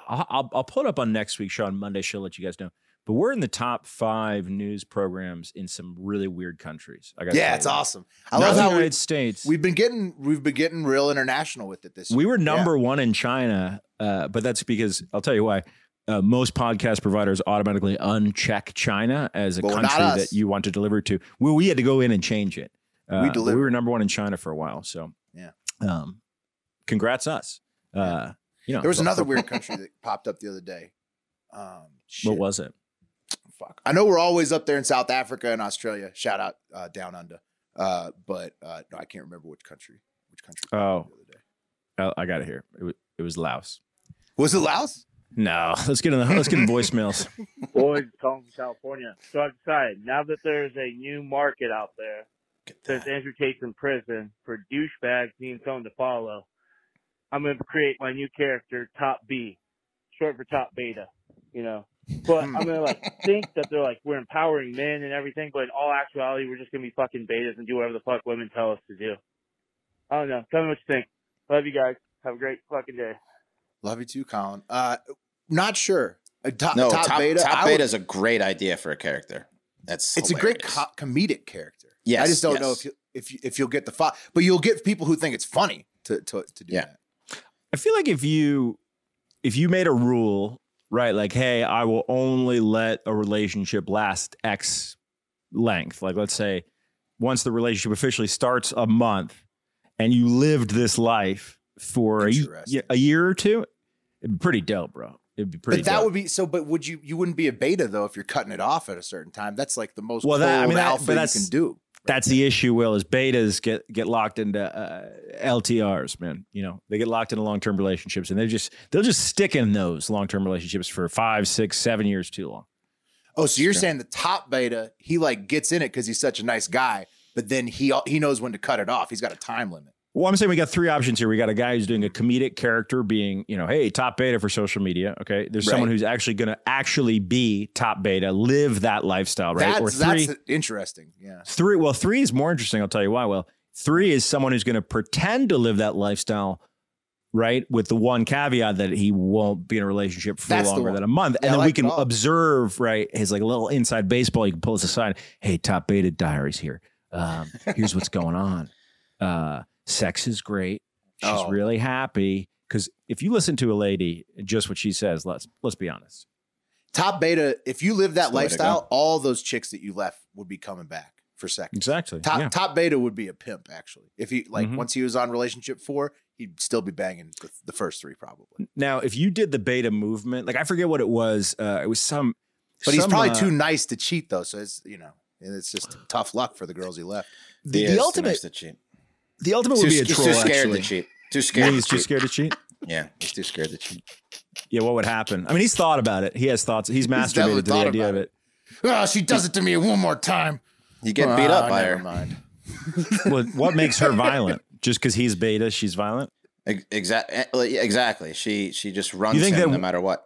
I'll, I'll pull it up on next week's show on Monday. She'll let you guys know. But we're in the top five news programs in some really weird countries. I got Yeah, it's awesome. I Not love how United we, States. we've been getting we've been getting real international with it this We year. were Yeah. number one in China, uh, but that's because I'll tell you why. Uh, most podcast providers automatically uncheck China as a Well, country that you want to deliver to. Well, we had to go in and change it. Uh, We. We were number one in China for a while. So Yeah. Um, congrats us. Uh, you know, There was for- another weird country that popped up the other day. Um, shit. What was it? Fuck. I know we're always up there in South Africa and Australia. Shout out uh, down under. Uh, but uh, no, I can't remember which country. Which country? Oh. up the other day. Oh, I got it here. It was, it was Laos. was it Laos? No, let's get in the let's get in voicemails. Boys calling from California. So I decided now that there's a new market out there since Andrew Tate's in prison for douchebags needing someone to follow, I'm going to create my new character, Top B, short for Top Beta. You know, but I'm going to like think that they're like we're empowering men and everything, but in all actuality, we're just going to be fucking betas and do whatever the fuck women tell us to do. I don't know. Tell me what you think. Love you guys. Have a great fucking day. Love you too, Colin. Uh, not sure. Uh, top, No, top, top, beta. top I would- beta is a great idea for a character. That's it's a great hilarious. co- comedic character. Yes, I just don't know if you, if you, if you'll get the fo- but you'll get people who think it's funny to to, to do Yeah. that. I feel like if you if you made a rule, right, like, hey, I will only let a relationship last X length. Like, let's say once the relationship officially starts a month and you lived this life for a, a year or two, it'd be pretty dope, bro. It'd be pretty But that dope. would be so. But would you? You wouldn't be a beta though if you're cutting it off at a certain time. That's like the most Well, well, that- I mean, that- alpha but you that's- can do. That's the issue, Will, is betas get get locked into uh, LTRs, man. You know, they get locked into long term relationships and they just they'll just stick in those long term relationships for five, six, seven years too long. Oh, so you're saying the top beta? He like gets in it because he's such a nice guy, but then he he knows when to cut it off. He's got a time limit. Well, I'm saying we got three options here. We got a guy who's doing a comedic character, being you know, hey, top beta for social media. Okay, there's someone who's actually going to actually be top beta, live that lifestyle, right? That's or three, that's interesting. Yeah. three. Well, three is more interesting. I'll tell you why. Well, three is someone who's going to pretend to live that lifestyle, right? With the one caveat that he won't be in a relationship for That's longer than a month, Yeah, and then we can observe, right? His like little inside baseball. You can pull us aside. Hey, top beta diaries here. Um, here's what's going on. Uh, sex is great. She's Oh. really happy because if you listen to a lady, just what she says, let's let's be honest. Top beta. If you live that That's the way to lifestyle, all those chicks that you left would be coming back for seconds. Exactly. Top yeah. top beta would be a pimp actually. If he like Mhm. once he was on relationship four, he'd still be banging the, the first three probably. Now, if you did the beta movement, like I forget what it was, uh, it was some. But he's probably uh, too nice to cheat though, so it's you know and it's just tough luck for the girls he left. The, He the ultimate, nice to cheat. The ultimate Too, would be a he's troll. too scared actually. to cheat. Too You scared. think to he's too cheat. scared to cheat? Yeah, he's too scared to cheat. Yeah. What would happen? I mean, he's thought about it. He has thoughts. He's definitely masturbated to the idea about of it. Oh, she does it to me one more time. You get beat up Ah, by never her. mind. Well, what makes her violent? Just because he's beta, she's violent. Exactly. Exactly. She she just runs think him that- no matter what.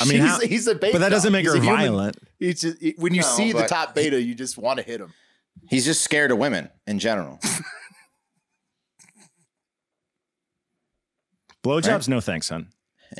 I mean, he's, how- he's a beta, but that doesn't make He's her a violent. He's just, when you No, see the top beta, you just want to hit him. He's just scared of women in general. Blowjobs, no thanks, son.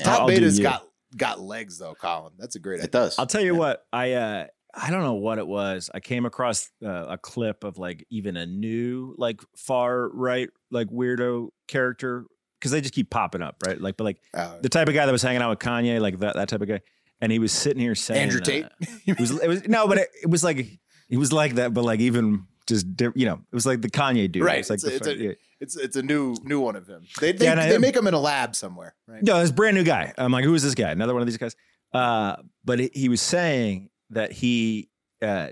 Top I'll do beta's you. got got legs though, Colin. That's a great idea. It does. I'll tell you what, I uh I don't know what it was. I came across uh, a clip of like even a new like far right like weirdo character because they just keep popping up, right? Like, but like Uh, the type of guy that was hanging out with Kanye, like that that type of guy, and he was sitting here saying Andrew uh, Tate. it was it was no, but it, it was like it was like that, but like even just you know, it was like the Kanye dude. Right. It's like It's the a- it's a- yeah. It's it's a new new one of him. They they, Yeah, and I- make him in a lab somewhere, right? No, it's a brand new guy. I'm like, who is this guy? Another one of these guys. Uh, but he, was saying that he uh,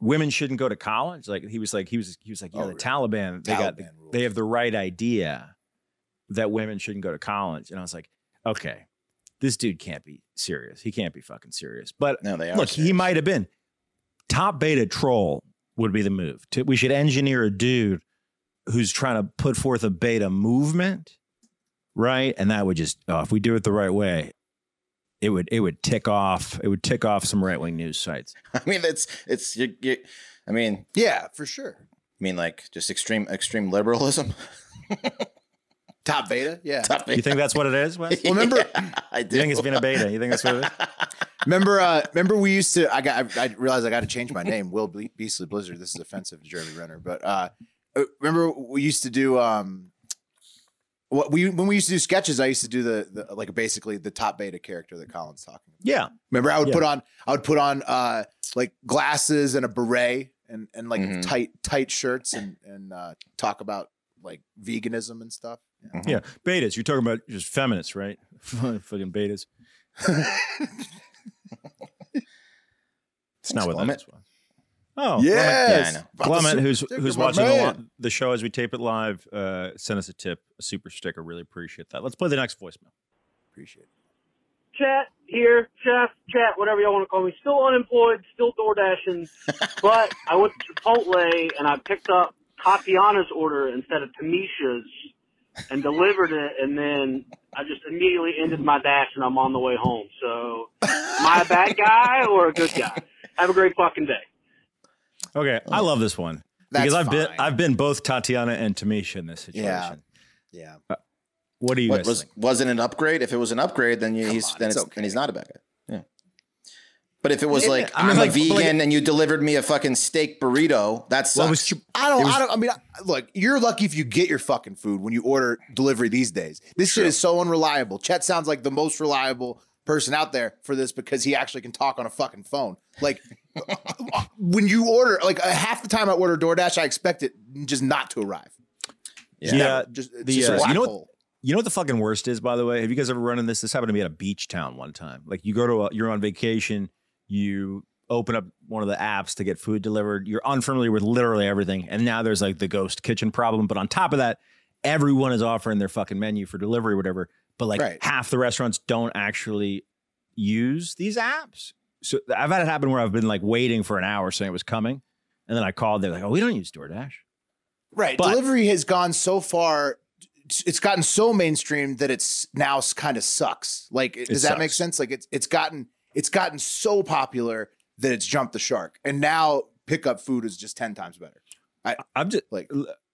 women shouldn't go to college. Like he was like he was he was like, yeah, Oh, the right. Taliban they got Taliban rules. they have the right idea that women shouldn't go to college. And I was like, okay, this dude can't be serious. He can't be fucking serious. But No, they are. look, he might have been. top beta troll would be the move. To, we should engineer a dude who's trying to put forth a beta movement, right? And that would just, oh, if we do it the right way, it would it would tick off it would tick off some right wing news sites. I mean, it's it's you, you, I mean, yeah, for sure. I mean, like just extreme extreme liberalism. Top beta, yeah. Top beta. You think that's what it is? Wes? Well, remember, I do. You think it's been a beta? You think that's what it is? Remember, uh, remember we used to. I got. I, I realized I got to change my name. Will Ble- Beastly Blizzard. This is offensive to Jeremy Renner, but uh, uh, remember we used to do. Um, what we when we used to do sketches, I used to do the, the like basically the top beta character that Colin's talking. About. Yeah. Remember, I would Yeah. put on I would put on uh like glasses and a beret and and like Mhm. tight tight shirts and and uh, talk about like veganism and stuff. Yeah, betas. You're talking about just feminists, right? Fucking betas. it's not what that Clement. Oh, Yes. Yeah, I the Clement, who's who's watching the, the show as we tape it live, uh, send us a tip, a super sticker. Really appreciate that. Let's play the next voicemail. Appreciate it. chat here, chef, chat, whatever y'all want to call me. Still unemployed, still door dashing, but I went to Chipotle and I picked up Tatiana's order instead of Tamisha's and delivered it, and then I just immediately ended my dash and I'm on the way home. So, am I a bad guy or a good guy? Have a great fucking day. Okay, I love this one That's because I've been. I've been both Tatiana and Tamisha in this situation. Yeah. Yeah. What do you What guys was think? wasn't an upgrade? If it was an upgrade, then you, he's on, then it's it's, okay. then he's not a bad guy. Yeah. But if it was Yeah, like I mean, I'm like- a vegan like- and you delivered me a fucking steak burrito, that sucks. Well, was I don't. Was- I don't. I mean, I- look, you're lucky if you get your fucking food when you order delivery these days. This shit is so unreliable. Chet sounds like the most reliable person out there for this because he actually can talk on a fucking phone. Like when you order, like uh, half the time I order DoorDash, I expect it just not to arrive. yeah, Never. just the, just a uh, black you know what- hole. You know what the fucking worst is, by the way? Have you guys ever run in this? This happened to me at a beach town one time. Like you go to a, you're on vacation, you open up one of the apps to get food delivered. You're unfamiliar with literally everything, and now there's like the ghost kitchen problem. But on top of that, everyone is offering their fucking menu for delivery, or whatever. But like Right. half the restaurants don't actually use these apps. So I've had it happen where I've been like waiting for an hour saying it was coming, and then I called. They're like, "Oh, we don't use DoorDash." Right. But- Delivery has gone so far. It's gotten so mainstream that it's now kind of sucks. Like, does that make sense? Like, it's it's gotten it's gotten so popular that it's jumped the shark, and now pickup food is just ten times better. I'm just Like,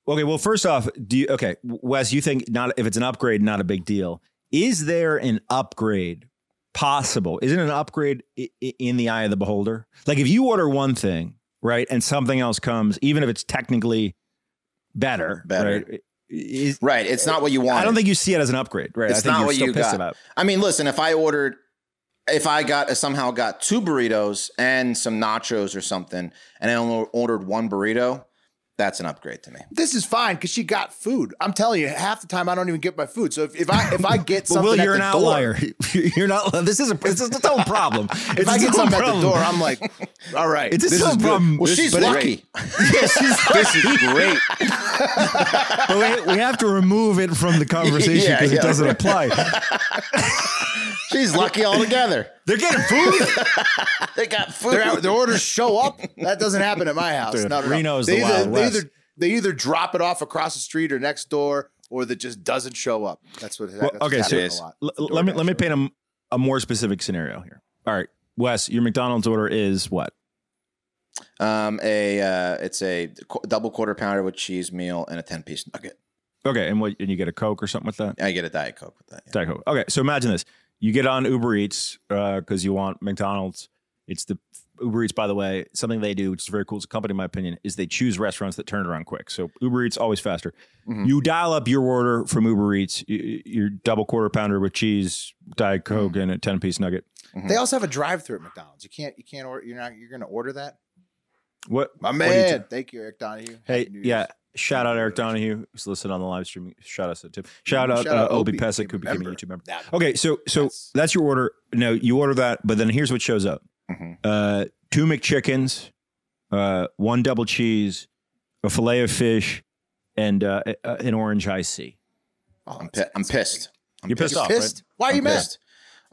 Okay, well, first off, do you okay, Wes? You think not if it's an upgrade, not a big deal. Is there an upgrade possible? Isn't an upgrade in the eye of the beholder? Like if you order one thing, right, and something else comes, even if it's technically better, Better. right? Is, right. It's not what you want. I don't think you see it as an upgrade, right? It's not what you got. about. I mean, listen, if I ordered, if I got somehow got two burritos and some nachos or something, and I only ordered one burrito, that's an upgrade to me. this is fine because she got food. I'm telling you, half the time I don't even get my food. So if, if I if I get something Will, you're the an door, outlier. you're not. This is a. This is its own problem. if I get something at the door, I'm like, all right, It's its this is good. problem. Well, This- she's but it- lucky. this is great. but we, we have to remove it from the conversation because yeah. it doesn't apply. she's lucky altogether. They're getting food. They got food. their, their orders show up. That doesn't happen at my house. Dude, no, no, no. Reno's they the either, Wild they West. either they either drop it off across the street or next door, or that just doesn't show up. That's what. Well, that's okay, so happening a lot. l- let me let me paint a, a more specific scenario here. All right, Wes, your McDonald's order is what? Um, a uh, it's a qu- double quarter pounder with cheese meal and a ten piece nugget. Okay, and what? And you get a Coke or something with that? I get a diet coke with that. yeah. Diet Coke. Okay, so imagine this: you get on Uber Eats uh, because you want McDonald's. It's the Uber Eats, by the way, something they do, which is very cool. It's a company, in my opinion, is they choose restaurants that turn around quick. So Uber Eats always faster. Mhm. You dial up your order from Uber Eats, y- y- your double quarter pounder with cheese, Diet Coke, mm-hmm. and a ten piece nugget. Mm-hmm. They also have a drive-through at McDonald's. You can't. You can't order. You're not. You're going to order that. What My what do you man. t- Thank you, Eric Donahue. Hey, Happy New yeah. Year's. Shout out Eric Donahue who's listening on the live stream. Shout out to Tim. Shout out, Shout uh, Obi Obi, Pesek a who became a. YouTube member. Yeah. Okay, so so That's- that's your order. No, you order that, but then here's what shows up: Mhm. uh, two McChickens, uh, one double cheese, a fillet of fish, and uh, a- a- an orange iced tea. Oh, I'm, that's- pi- I'm pissed. I'm You're pissed You're off, pissed? Why are you I'm mad? pissed.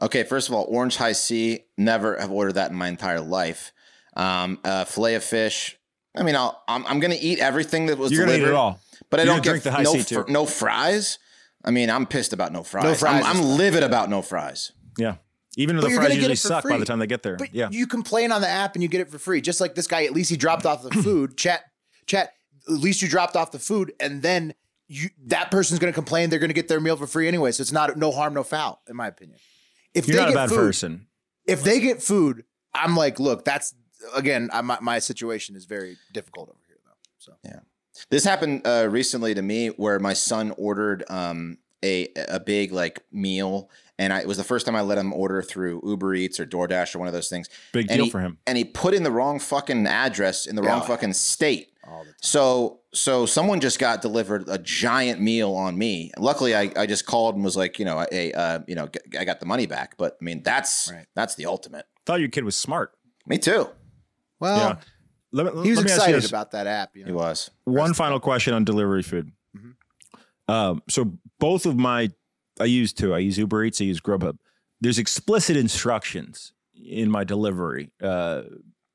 Okay, first of all, orange Hi-C. Never have ordered that in my entire life. um, uh, fillet of fish. I mean, I'll, I'm I'm gonna eat everything that was You're gonna eat it all. but I You're don't gonna get drink the high no fr- no fries. I mean, I'm pissed about no fries. No fries I'm, I'm livid about no fries. Yeah. Even though But the fries usually suck by the time they get there. But yeah. you complain on the app and you get it for free. Just like this guy, at least he dropped off the food. Chat, chat. At least you dropped off the food, and then you that person's going to complain. They're going to get their meal for free anyway. So it's not no harm, no foul, in my opinion. If You're they not a get bad food, person. if they get food, I'm like, look, that's again, I, my my situation is very difficult over here, though. So Yeah. This happened uh, recently to me where my son ordered um, a a big like meal, and I, it was the first time I let him order through Uber Eats or DoorDash or one of those things. Big And deal he- for him. And he put in the wrong fucking address in the wrong Yeah. fucking state. all the time. So so someone just got delivered a giant meal on me. Luckily, I, I just called and was like, you know, a uh, you know, g- I got the money back. But I mean, that's Right. that's the ultimate. Thought your kid was smart. Me too. Well, yeah. Let me, he was let me excited this. about that app. You He was. One final question on delivery food. Mm-hmm. Um, so both of my, I use two. I use Uber Eats. I use Grubhub. There's explicit instructions in my delivery uh,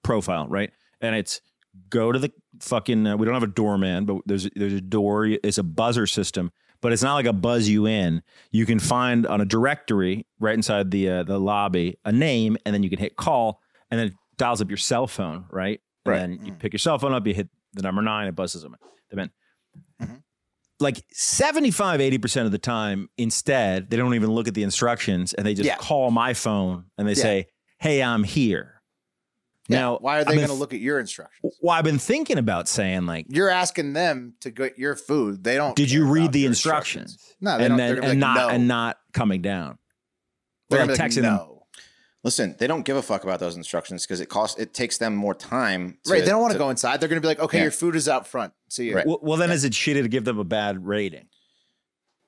profile, right? And it's go to the fucking. Uh, we don't have a doorman, but there's there's a door. It's a buzzer system, but it's not like a buzz you in. You can find on a directory right inside the uh, the lobby a name, and then you can hit call, and then it dials up your cell phone, right? And Right. then you mm. pick your cell phone up, you hit the number nine, it buzzes them, them in. Mm-hmm. Like 75, 80% of the time, instead, they don't even look at the instructions and they just Yeah. call my phone and they Yeah. say, Hey, I'm here. Yeah, Now, why are they going to look at your instructions? Well, I've been thinking about saying, like, You're asking them to get your food. They don't. did you read the your instructions? No, they and don't. then and like, not no. and not coming down. They're Or gonna like be like, texting them. No. Listen, they don't give a fuck about those instructions because it costs. It takes them more time. To, right. They don't want to to go inside. They're going to be like, okay, Yeah. your food is out front. See you. Right. Well, well, then is it shitty to give them a bad rating?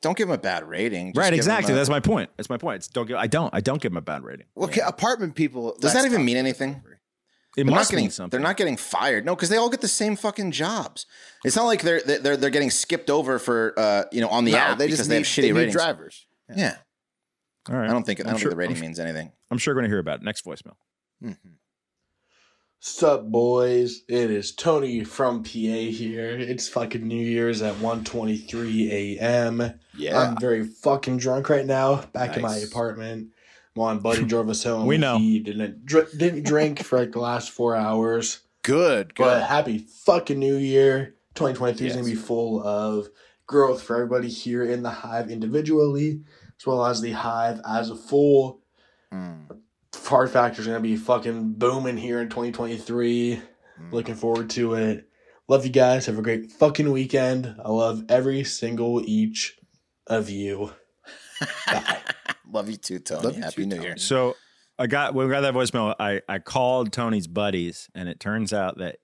Don't give them a bad rating. Just right, exactly. a- That's my point. That's my point. It's don't give, I don't. I don't give them a bad rating. Well, okay, apartment people. Does that even mean anything? It They're not must getting. mean something. They're not getting fired. No, because they all get the same fucking jobs. It's not like they're they're they're getting skipped over for uh you know on the No, app they because just they need, have shitty they need ratings. drivers. Yeah, All right. I don't think I I'm don't sure- think the rating I'm, means anything. I'm sure we're going to hear about it. Next voicemail. Mm-hmm. Sup, boys? It is Tony from PA here. It's fucking New Year's at 1.23 a.m. Yeah. I'm very fucking drunk right now. Back in my apartment. My buddy drove us home. We know. He didn't dr- didn't drink for like the last four hours. Good. Good. But happy fucking New Year. 2023 is gonna be full of growth for everybody here in the hive individually, as well as the hive as a full. Mm. Hard Factor's gonna be fucking booming here in 2023. Looking forward to it. Love you guys. Have a great fucking weekend. I love every single each of you. Bye. Love you too, Tony. Love you Happy too, New Tony. Year. So I got when we got that voicemail. I I called Tony's buddies, and it turns out that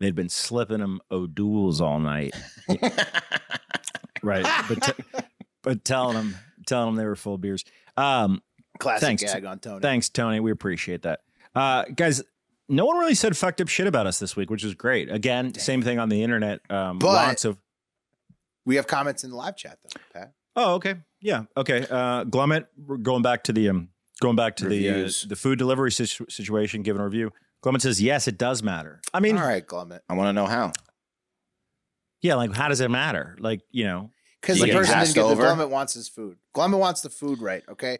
they'd been slipping him O'Doul's all night. right, but t- but telling them telling them they were full of beers. Um, Classic Thanks, gag on Tony. Thanks, Tony. We appreciate that. Uh, guys, no one really said fucked up shit about us this week, which is great. Again, same thing on the internet. Um, But- lots of. We have comments in the live chat though, Pat. Oh, okay. Yeah. Okay. Uh, Glummet, we're going back to the um, going back to Reviews. the uh, the food delivery situ- situation. Giving a review. Glummet says yes, it does matter. I mean, All right, Glummet. I want to know how. yeah. Like, how does it matter? Like, you know, Because the person passed didn't get over? the Glummet wants his food. Glummet wants the food right. Okay.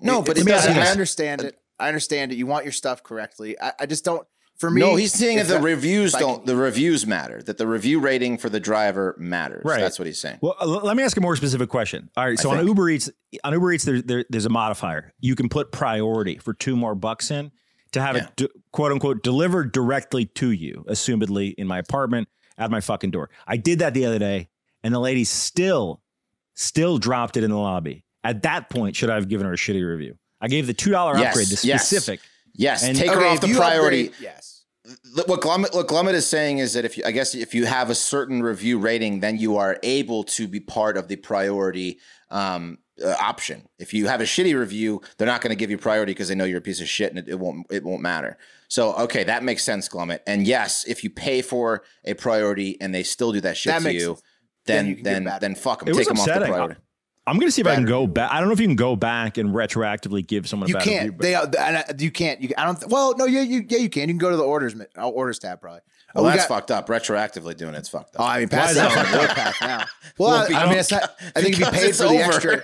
No, It- but it's- it doesn't. I understand it. I understand it. You want your stuff correctly. I, I just don't. For me, no, he's saying that the that- reviews don't. The reviews matter. That the review rating for the driver matters. Right. That's what he's saying. Well, uh, let me ask a more specific question. All right, so on. Uber Eats, on Uber Eats, there, there, there's a modifier. You can put priority for two more bucks in to have Yeah. it d- quote unquote delivered directly to you, assumedly in my apartment at my fucking door. I did that the other day, and the lady still, still dropped it in the lobby. At that point, should I have given her a shitty review? I gave the two dollar Yes, upgrade to specific. Yes, And- take her off the priority. upgrade- yes. Th- what Glummet, what Glummet is saying is that if you, I guess if you have a certain review rating, then you are able to be part of the priority um, uh, option. If you have a shitty review, they're not going to give you priority because they know you're a piece of shit and it, it won't it won't matter. So okay, that makes sense, Glummet. And yes, if you pay for a priority and they still do that shit That to makes you, sense. Then then you can then get then, fuck them. It was Take them off the upsetting. priority. I'm gonna see if I can go back. I don't know if you can go back and retroactively give someone. You bad can't. review, but- They and, uh, you can't. You I don't. Well, no, yeah, you yeah you can. You can go to the orders uh, orders tab probably. Well, Oh, we that's got- fucked up. Retroactively doing it's fucked up. Oh, I mean, Why past that that? path now. Well, Well, I, I mean, it's not, I think if you paid it's for the over. extra,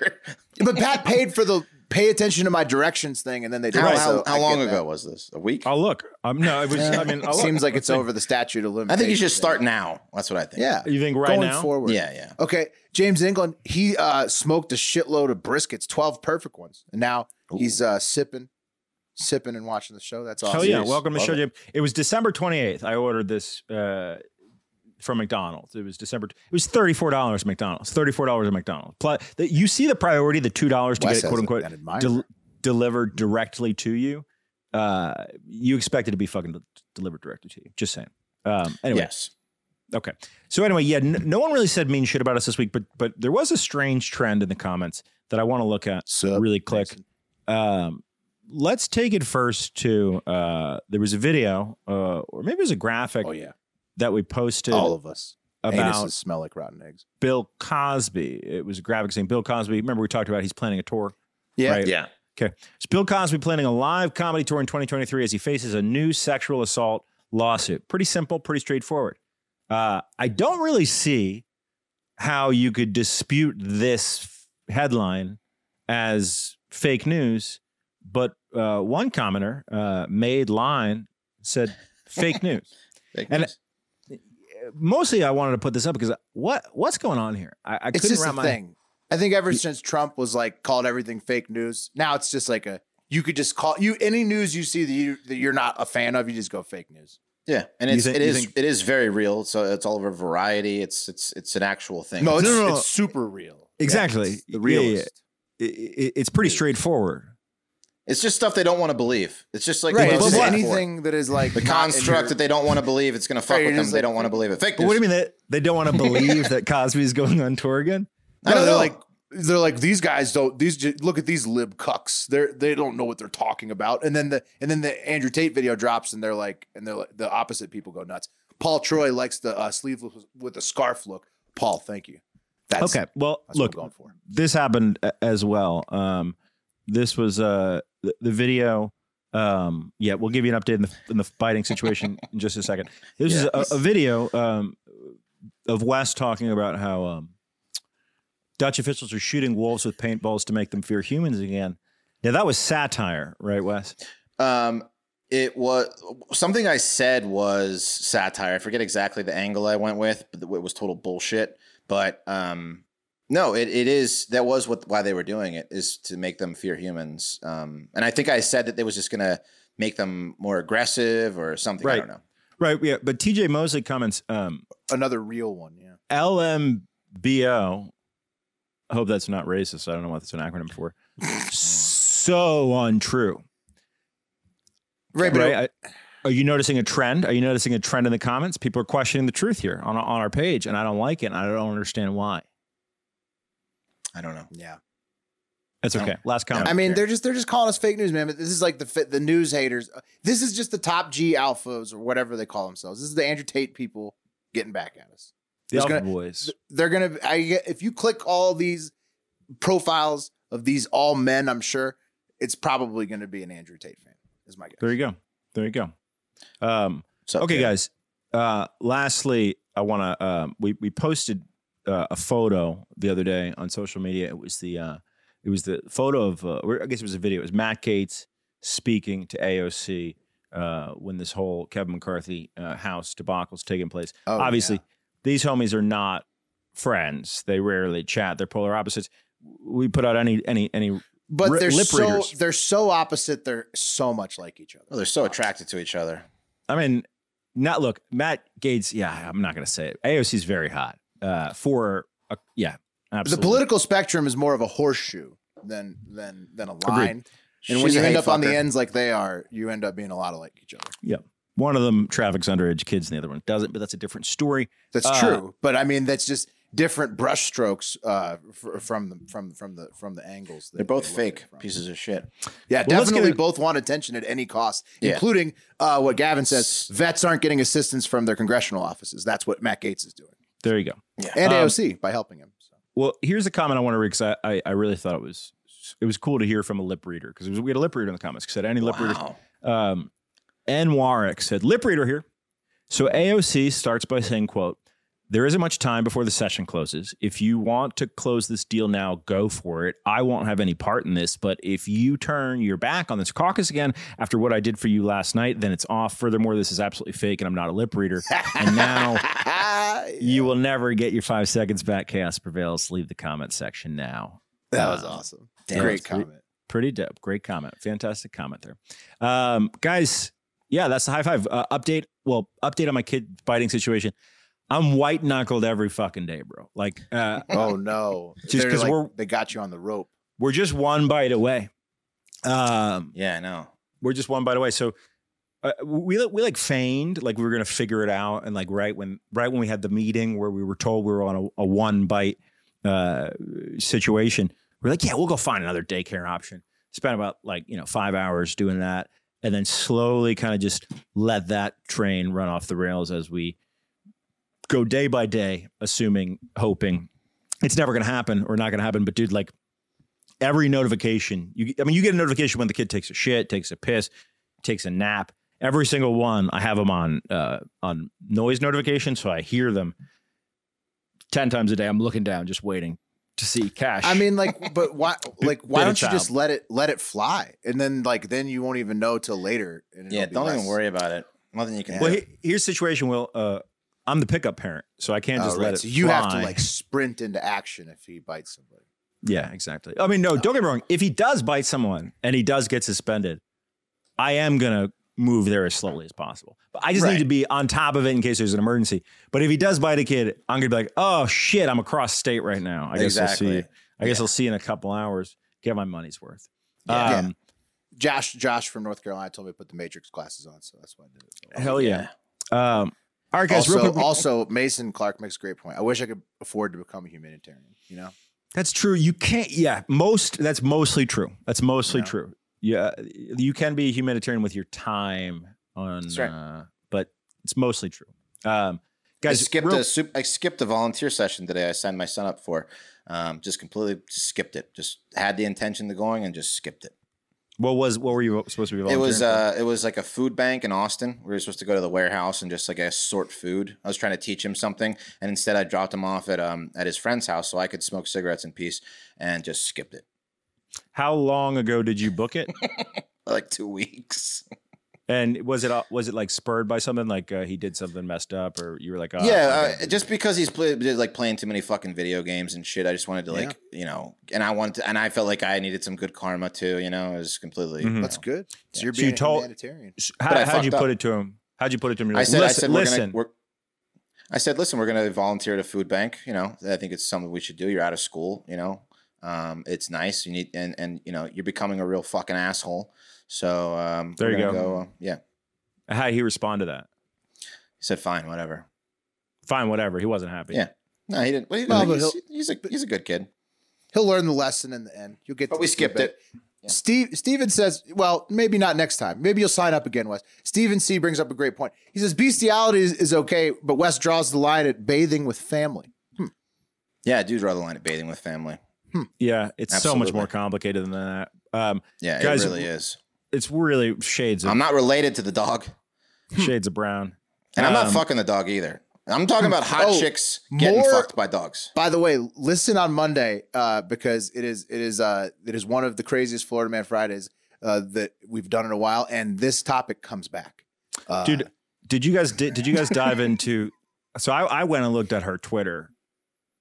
but Pat paid for the pay attention to my directions thing, and then they did. How, it, how, so how I long ago that. was this? A week? I'll look. Um, no, it was. I mean, I'll look. seems like it's over the statute of limitations. I think you should start now. That's what I think. Yeah, You think right going now? forward. Yeah, yeah. Okay, James England, he uh, smoked a shitload of briskets, twelve perfect ones, and now he's uh, sipping, sipping and watching the show. That's awesome. Hell yeah! Welcome to Love show, it. Jim. It was December 28th. I ordered this uh, from McDonald's. It was December. It was thirty four dollars at McDonald's. Thirty four dollars at McDonald's. Plus, the, you see the priority, the two dollars to Wes get it, quote unquote, del- delivered directly to you. Uh, you expect it to be fucking delivered directly to you. Just saying. Um, anyway, Yes. Okay. So anyway, yeah, n- no one really said mean shit about us this week, but but there was a strange trend in the comments that I want to look at Sup, really quick. Um, let's take it first to uh, there was a video, uh, or maybe it was a graphic Oh yeah, that we posted all of us. about Anuses smell like rotten eggs. Bill Cosby. It was a graphic saying Bill Cosby. Remember we talked about he's planning a tour. Yeah, Right. Yeah. Okay. So Bill Cosby planning a live comedy tour in 2023 as he faces a new sexual assault lawsuit. Pretty simple, pretty straightforward. Uh, I don't really see how you could dispute this headline as fake news, but uh, one commenter uh, made line said fake news. Fake And- news. Mostly, I wanted to put this up because what what's going on here? I, I It's couldn't just wrap a my thing. I think ever since Trump was like called everything fake news, now it's just like a you could just call you any news you see that you that you're not a fan of, you just go fake news. Yeah, and it's think- it you is think- it is very real. So it's all over variety. It's it's it's an actual thing. No, it's, no, no. it's super real. exactly It's the Yeah, yeah, yeah. realist. It- it- it's pretty straightforward. It's just stuff they don't want to believe. It's just like Right, what I but was anything that is like the construct your- that they don't want to believe it's going to fuck Right, with them. is They don't want to believe it. Fake But news. what do you mean that they don't want to believe that Cosby is going on tour again? I No, don't they're know. like they're like these guys don't these look at these lib cucks. They're they don't know what they're talking about. And then the and then the Andrew Tate video drops and they're like and they're like the opposite people go nuts. Paul Troy likes the uh, sleeveless with a scarf look. Paul, thank you. That's okay. Well, That's look, what I'm going for. this happened as well. Um, this was uh, the, the video. Um, yeah, we'll give you an update in the, in the biting situation in just a second. This is a, a video um, of Wes talking about how um, Dutch officials are shooting wolves with paintballs to make them fear humans again. Now that was satire, right, Wes? Um, it was something I said was satire. I forget exactly the angle I went with, but it was total bullshit. But um, no, it, it is that was what why they were doing it is to make them fear humans. Um, and I think I said that they was just gonna make them more aggressive or something. I Right. don't know. Right. Yeah. But TJ Mosley comments, um, Another real one, yeah. LMBO. I hope that's not racist. I don't know what that's an acronym for. so untrue. Right, but Right? I- are you noticing a trend? Are you noticing a trend in the comments? People are questioning the truth here on, on our page, and I don't like it. And I don't understand why. I don't know. yeah. That's No. okay. Last comment. I mean, they're just they're just calling us fake news, man. But this is like the the news haters. This is just the top G alphas or whatever they call themselves. This is the Andrew Tate people getting back at us. the Alpha gonna- Boys. They're gonna. I get if you click all these profiles of these all men, I'm sure it's probably going to be an Andrew Tate fan. Is my guess. There you go. There you go. Um, So okay, guys. Uh, lastly, I want to. Um, we we posted uh, a photo the other day on social media. It was the uh, it was the photo of. Uh, or I guess it was a video. It was Matt Gaetz speaking to AOC uh, when this whole Kevin McCarthy uh, house debacle is taking place. Oh, Obviously, yeah. these homies are not friends. They rarely chat. They're polar opposites. We put out any any any But ri- they're lip so readers. they're so opposite. They're so much like each other. Well, they're so attracted to each other. I mean, not look, Matt Gaetz. Yeah, I'm not going to say it. AOC is very hot. Uh, for a, yeah, The political spectrum is more of a horseshoe than than than a line. And when She's you end hate up on the ends like they are, you end up being a lot of like each other. yeah, one of them traffics underage kids, and the other one doesn't. But that's a different story. That's Uh, true, but I mean that's just different brushstrokes uh, f- from the from from the from the angles. They're both they look at it fake pieces of shit. Yeah, Well, definitely get both want attention at any cost, Yeah. including uh, what Gavin says: vets aren't getting assistance from their congressional offices. That's what Matt Gaetz is doing, There you go. Yeah. and Um, AOC by helping him. So. Well, here's a comment I want to read because I, I, I really thought it was it was cool to hear from a lip reader because we had a lip reader in the comments. Said any lip readers? Wow. Um, N Warwick said lip reader here. So AOC starts by saying, "quote There isn't much time before the session closes. If you want to close this deal now, go for it. I won't have any part in this. But if you turn your back on this caucus again after what I did for you last night, then it's off. Furthermore, this is absolutely fake, and I'm not a lip reader. and now." You will never get your five seconds back. Chaos prevails. Leave the comment section now. That was Uh, awesome. Damn, Great pretty- comment. Pretty dope. Great comment. Fantastic comment there. Um, guys, yeah, that's the Hive Five. Uh, update. Well, update on my kid biting situation. I'm white knuckled every fucking day, bro. Like, uh, Oh no! Just They're 'cause like- we're- they got you on the rope. we're just one bite away. Um, Yeah, I know. we're just one bite away. So uh, we we like feigned like we were gonna figure it out, and like right when right when we had the meeting where we were told we were on a, a one bite uh, situation, we're like, yeah, we'll go find another daycare option. Spent about like you know five hours doing that, and then slowly kind of just let that train run off the rails as we go day by day, assuming, hoping it's never gonna happen or not gonna happen. But dude, like every notification you I mean you get a notification when the kid takes a shit, takes a piss, takes a nap. Every single one I have them on uh on noise notification so I hear them 10 times a day. I'm looking down just waiting to see cash. I mean, like, but why? Like, why don't you just let it let it fly, and then like then you won't even know till later. And it'll Yeah, be don't less- even worry about it. Nothing you can well, do. he- here's the situation Will uh I'm the pickup parent, so I can't Oh, just right. let it So you have to like sprint into action if he bites somebody. Yeah, exactly. I mean, no, don't get me wrong. If he does bite someone and he does get suspended, I am gonna move there as slowly as possible. But I just Right. need to be on top of it in case there's an emergency. But if he does bite a kid, I'm gonna be like, oh shit, I'm across state right now. I guess I'll see. Exactly. You. I guess I'll see in a couple hours. Get my money's worth. Yeah. Um, Josh, Josh from North Carolina told me to put the Matrix glasses on, so that's why I did it. Hell yeah. Um, all right, guys. also, real quick, also, Mason Clark makes a great point. I wish I could afford to become a humanitarian. You know, That's true. You can't. Yeah, most. That's mostly true. That's mostly Yeah. true. Yeah, you can be a humanitarian with your time on, That's right. uh, but it's mostly true. Um, I guys, skipped real- a sup- I skipped a volunteer session today. I signed my son up for. Um, just completely just skipped it. Just had the intention of going and just skipped it. What was what were you supposed to be? It was uh, it was like a food bank in Austin. We were supposed to go to the warehouse and just like uh, sort food. I was trying to teach him something, and instead I dropped him off at um at his friend's house so I could smoke cigarettes in peace, and just skipped it. How long ago did you book it? Like two weeks. And was it uh, was it like spurred by something like uh, he did something messed up, or you were like, oh, yeah, uh, just because he's play, like playing too many fucking video games and shit. I just wanted to like you know, and I wanted to, and I felt like I needed some good karma too. You know, it was completely. Mhm. you that's know. good. So you're So being you told- humanitarian. How, But I how'd you fucked put up. it to him? How'd you put it to him? You're I like, said, listen, I said, we're listen. gonna, we're, I said, listen, we're gonna volunteer at a food bank. You know, I think it's something we should do. You're out of school. You know, um, it's nice. You need, and and you know, you're becoming a real fucking asshole. So um, There you gonna go. uh, yeah, How did he respond to that? he said, fine, whatever. Fine, whatever. He wasn't happy. Yeah. No, he didn't. Well, he, No, he's, he's a he's a good kid. He'll learn the lesson in the end. You'll get. But we skipped feedback. it. Steve Steven says, well, maybe not next time. Maybe you'll sign up again, Wes. Steven C brings up a great point. He says bestiality is, is okay, but Wes draws the line at bathing with family. Yeah, I do draw the line at bathing with family. Yeah, it's so much more complicated than that. Um, Yeah, Guys, it really is. It's really shades of I'm not related to the dog, shades of brown. and I'm not Um, fucking the dog either. I'm talking about hot Oh, chicks getting more- fucked by dogs. By the way, listen on Monday uh, because it is it is uh, it is one of the craziest Florida Man Fridays uh, that we've done in a while, and this topic comes back. Uh, dude did you guys did, did you guys dive into so I, I went and looked at her twitter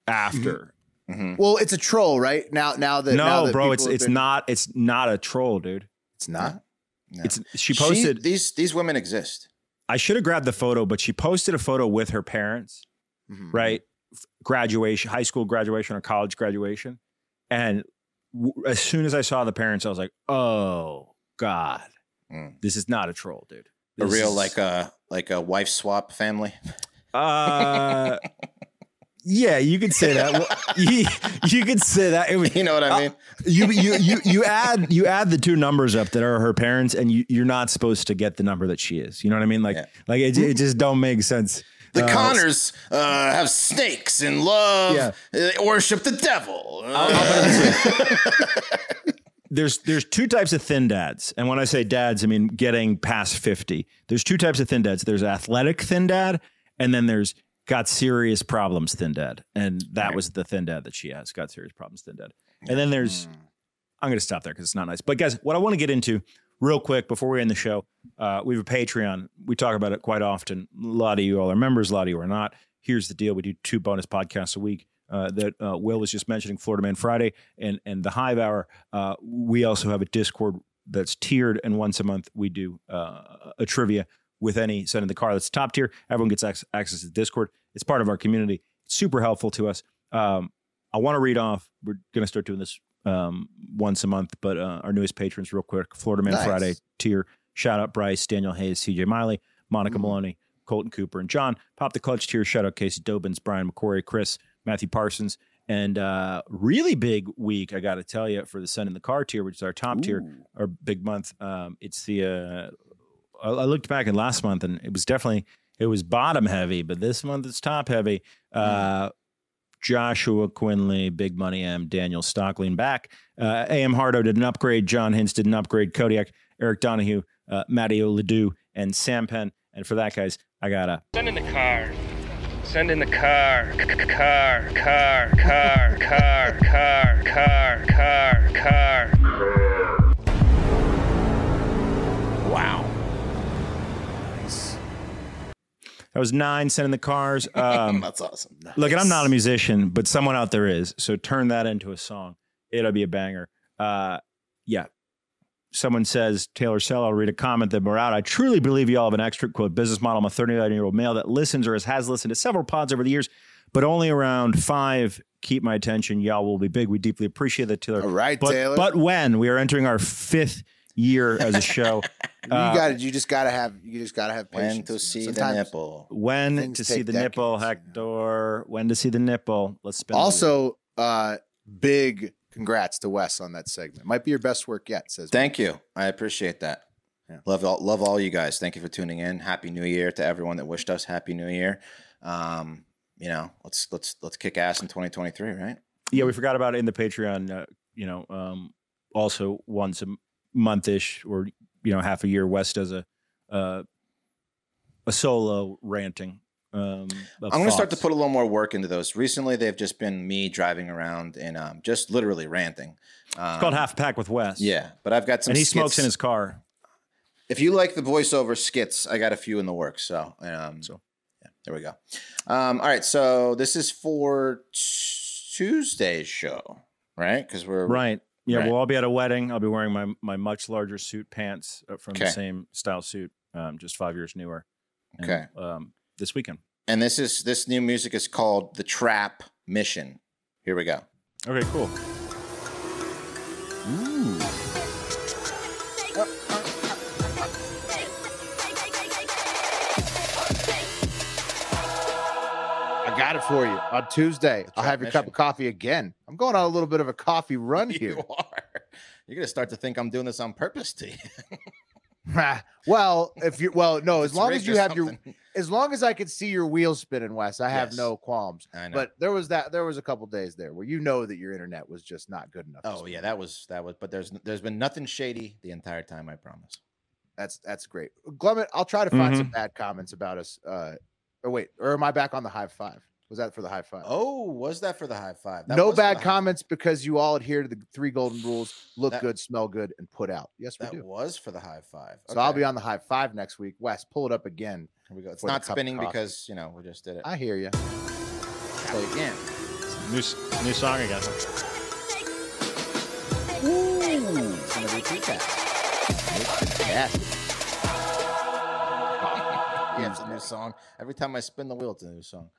after Mhm. Well, it's a troll, right? Now, now that now no that bro people it's have it's been- not it's not a troll dude It's not. No. it's she posted these these women exist. i should have grabbed the photo but she posted a photo with her parents Mhm. right graduation high school graduation or college graduation and w- as soon as i saw the parents i was like oh god Mm. this is not a troll dude A real is- like a like a wife swap family. uh yeah you could say that Well, you, you could say that You know what I Uh, mean? you you you you add you add the two numbers up that are her parents, and you you're not supposed to get the number that she is. You know what I mean? Like Yeah. like it, it just don't make sense. The Uh, Connors uh, have snakes and love, Yeah. uh, worship the devil. there's there's two types of thin dads, and when I say dads, I mean getting past fifty. There's two types of thin dads. There's athletic thin dad, and then there's got serious problems thin dad, and that was the thin dad that she has. Got serious problems thin dad, and then there's I'm going to stop there because it's not nice. But guys, what I want to get into real quick before we end the show, uh, we have a Patreon. We talk about it quite often. A lot of you all are members, a lot of you are not. Here's the deal: we do two bonus podcasts a week. Uh, that uh, Will was just mentioning, Florida Man Friday and and the Hive Hour. Uh, we also have a Discord that's tiered, and once a month we do uh, a trivia with any send in the car that's top tier. Everyone gets ac- access to Discord. It's part of our community. It's super helpful to us. Um, I want to read off. We're going to start doing this um, once a month, but uh, our newest patrons, real quick Florida Man Nice. Friday tier. Shout out Bryce, Daniel Hayes, CJ Miley, Monica Maloney, Colton Cooper, and John. Pop the clutch tier. Shout out Casey Dobbins, Brian McCory, Chris, Matthew Parsons. And uh, really big week, I got to tell you, for the Sun in the Car tier, which is our top tier, our big month. Um, it's the, uh, I I looked back at last month and it was definitely, it was bottom heavy, but this month it's top heavy. Uh, Joshua Quinley, Big Money M, Daniel Stockling back. Uh, AM Hardo did an upgrade. John Hintz did an upgrade. Kodiak, Eric Donahue, uh, Matteo Ledoux, and Sam Penn. And for that, guys, I got a Send in the car. Send in the car. C- c- Car. Car. Car. Car. Car. Car. Car. Car. wow. That was nine sending the cars. Um, That's awesome. Look, and I'm not a musician, but someone out there is. So turn that into a song. It'll be a banger. Uh, yeah. Someone says, Taylor Sell, I'll read a comment that we're out. I truly believe you all have an extra quote business model. I'm a 39 year old male that listens or has, has listened to several pods over the years, but only around five keep my attention. Y'all will be big. We deeply appreciate that, Taylor. All right, but, Taylor. But when we are entering our fifth year as a show, you uh, got to You just got to have. You just got to have patience. When to see the nipple. when to see take the nipple, Hector. When to see the nipple. Let's spin. the wheel. Also, uh, big congrats to Wes on that segment. Might be your best work yet. Says Thank you. I appreciate that. Yeah. Love all, love all you guys. Thank you for tuning in. Happy New Year to everyone that wished us Happy New Year. Um, you know, let's let's let's kick ass in 2023, right? Yeah, we forgot about it in the Patreon. Uh, you know, um, also once a month ish or you know half a year, Wes does a uh, a solo ranting. Um, I'm going to start to put a little more work into those. Recently, they've just been me driving around and um, just literally ranting. Um, It's called Half a Pack with Wes. Yeah, but I've got some. and he skits. smokes in his car. If you like the voiceover skits, I got a few in the works. So, um, so yeah, there we go. Um, all right, so this is for Tuesday's show, right? Because we're Right. Yeah, Right. we'll all be at a wedding. I'll be wearing my my much larger suit pants uh, from the same style suit, um, just five years newer. And, Okay. Um, this weekend. And this is this new music is called the Trap Mission. Here we go. Okay, cool. I got it for you on Tuesday. I'll have your cup of coffee again. I'm going on a little bit of a coffee run here. You are. You're gonna start to think I'm doing this on purpose to you. well, if you well, no, as It's long as you or have your, as long as I can see your wheels spinning, Wes, I have Yes. no qualms. I know. But there was that, there was a couple days there where you know that your internet was just not good enough. Oh yeah, that was that was. But there's there's been nothing shady the entire time. I promise. That's that's great, Glummit. I'll try to find some Mhm. bad comments about us. Uh, or wait, or am I back on the Hive Five? Was that for the Hive Five? Oh, was that for the Hive Five? That no bad the high- comments because you all adhere to the three golden rules: look That- good, smell good, and put out. Yes, we That do. was for the Hive Five. So I'll be on the Hive Five next week. Wes, pull it up again. Here we go. It's not spinning because you know we just did it. I hear you. Play again. New s- new song again. Ooh, it's gonna repeat that. Fantastic. Yeah, it's a new song. Every time I spin the wheel, it's a new song.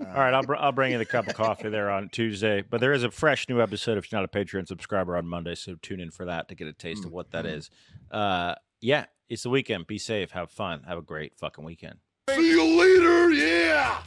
Uh, All right, I'll, br- I'll bring you the cup of coffee there on Tuesday. But there is a fresh new episode if you're not a Patreon subscriber on Monday. So tune in for that to get a taste of what that is. Uh, yeah, it's the weekend. Be safe. Have fun. Have a great fucking weekend. See you later, yeah!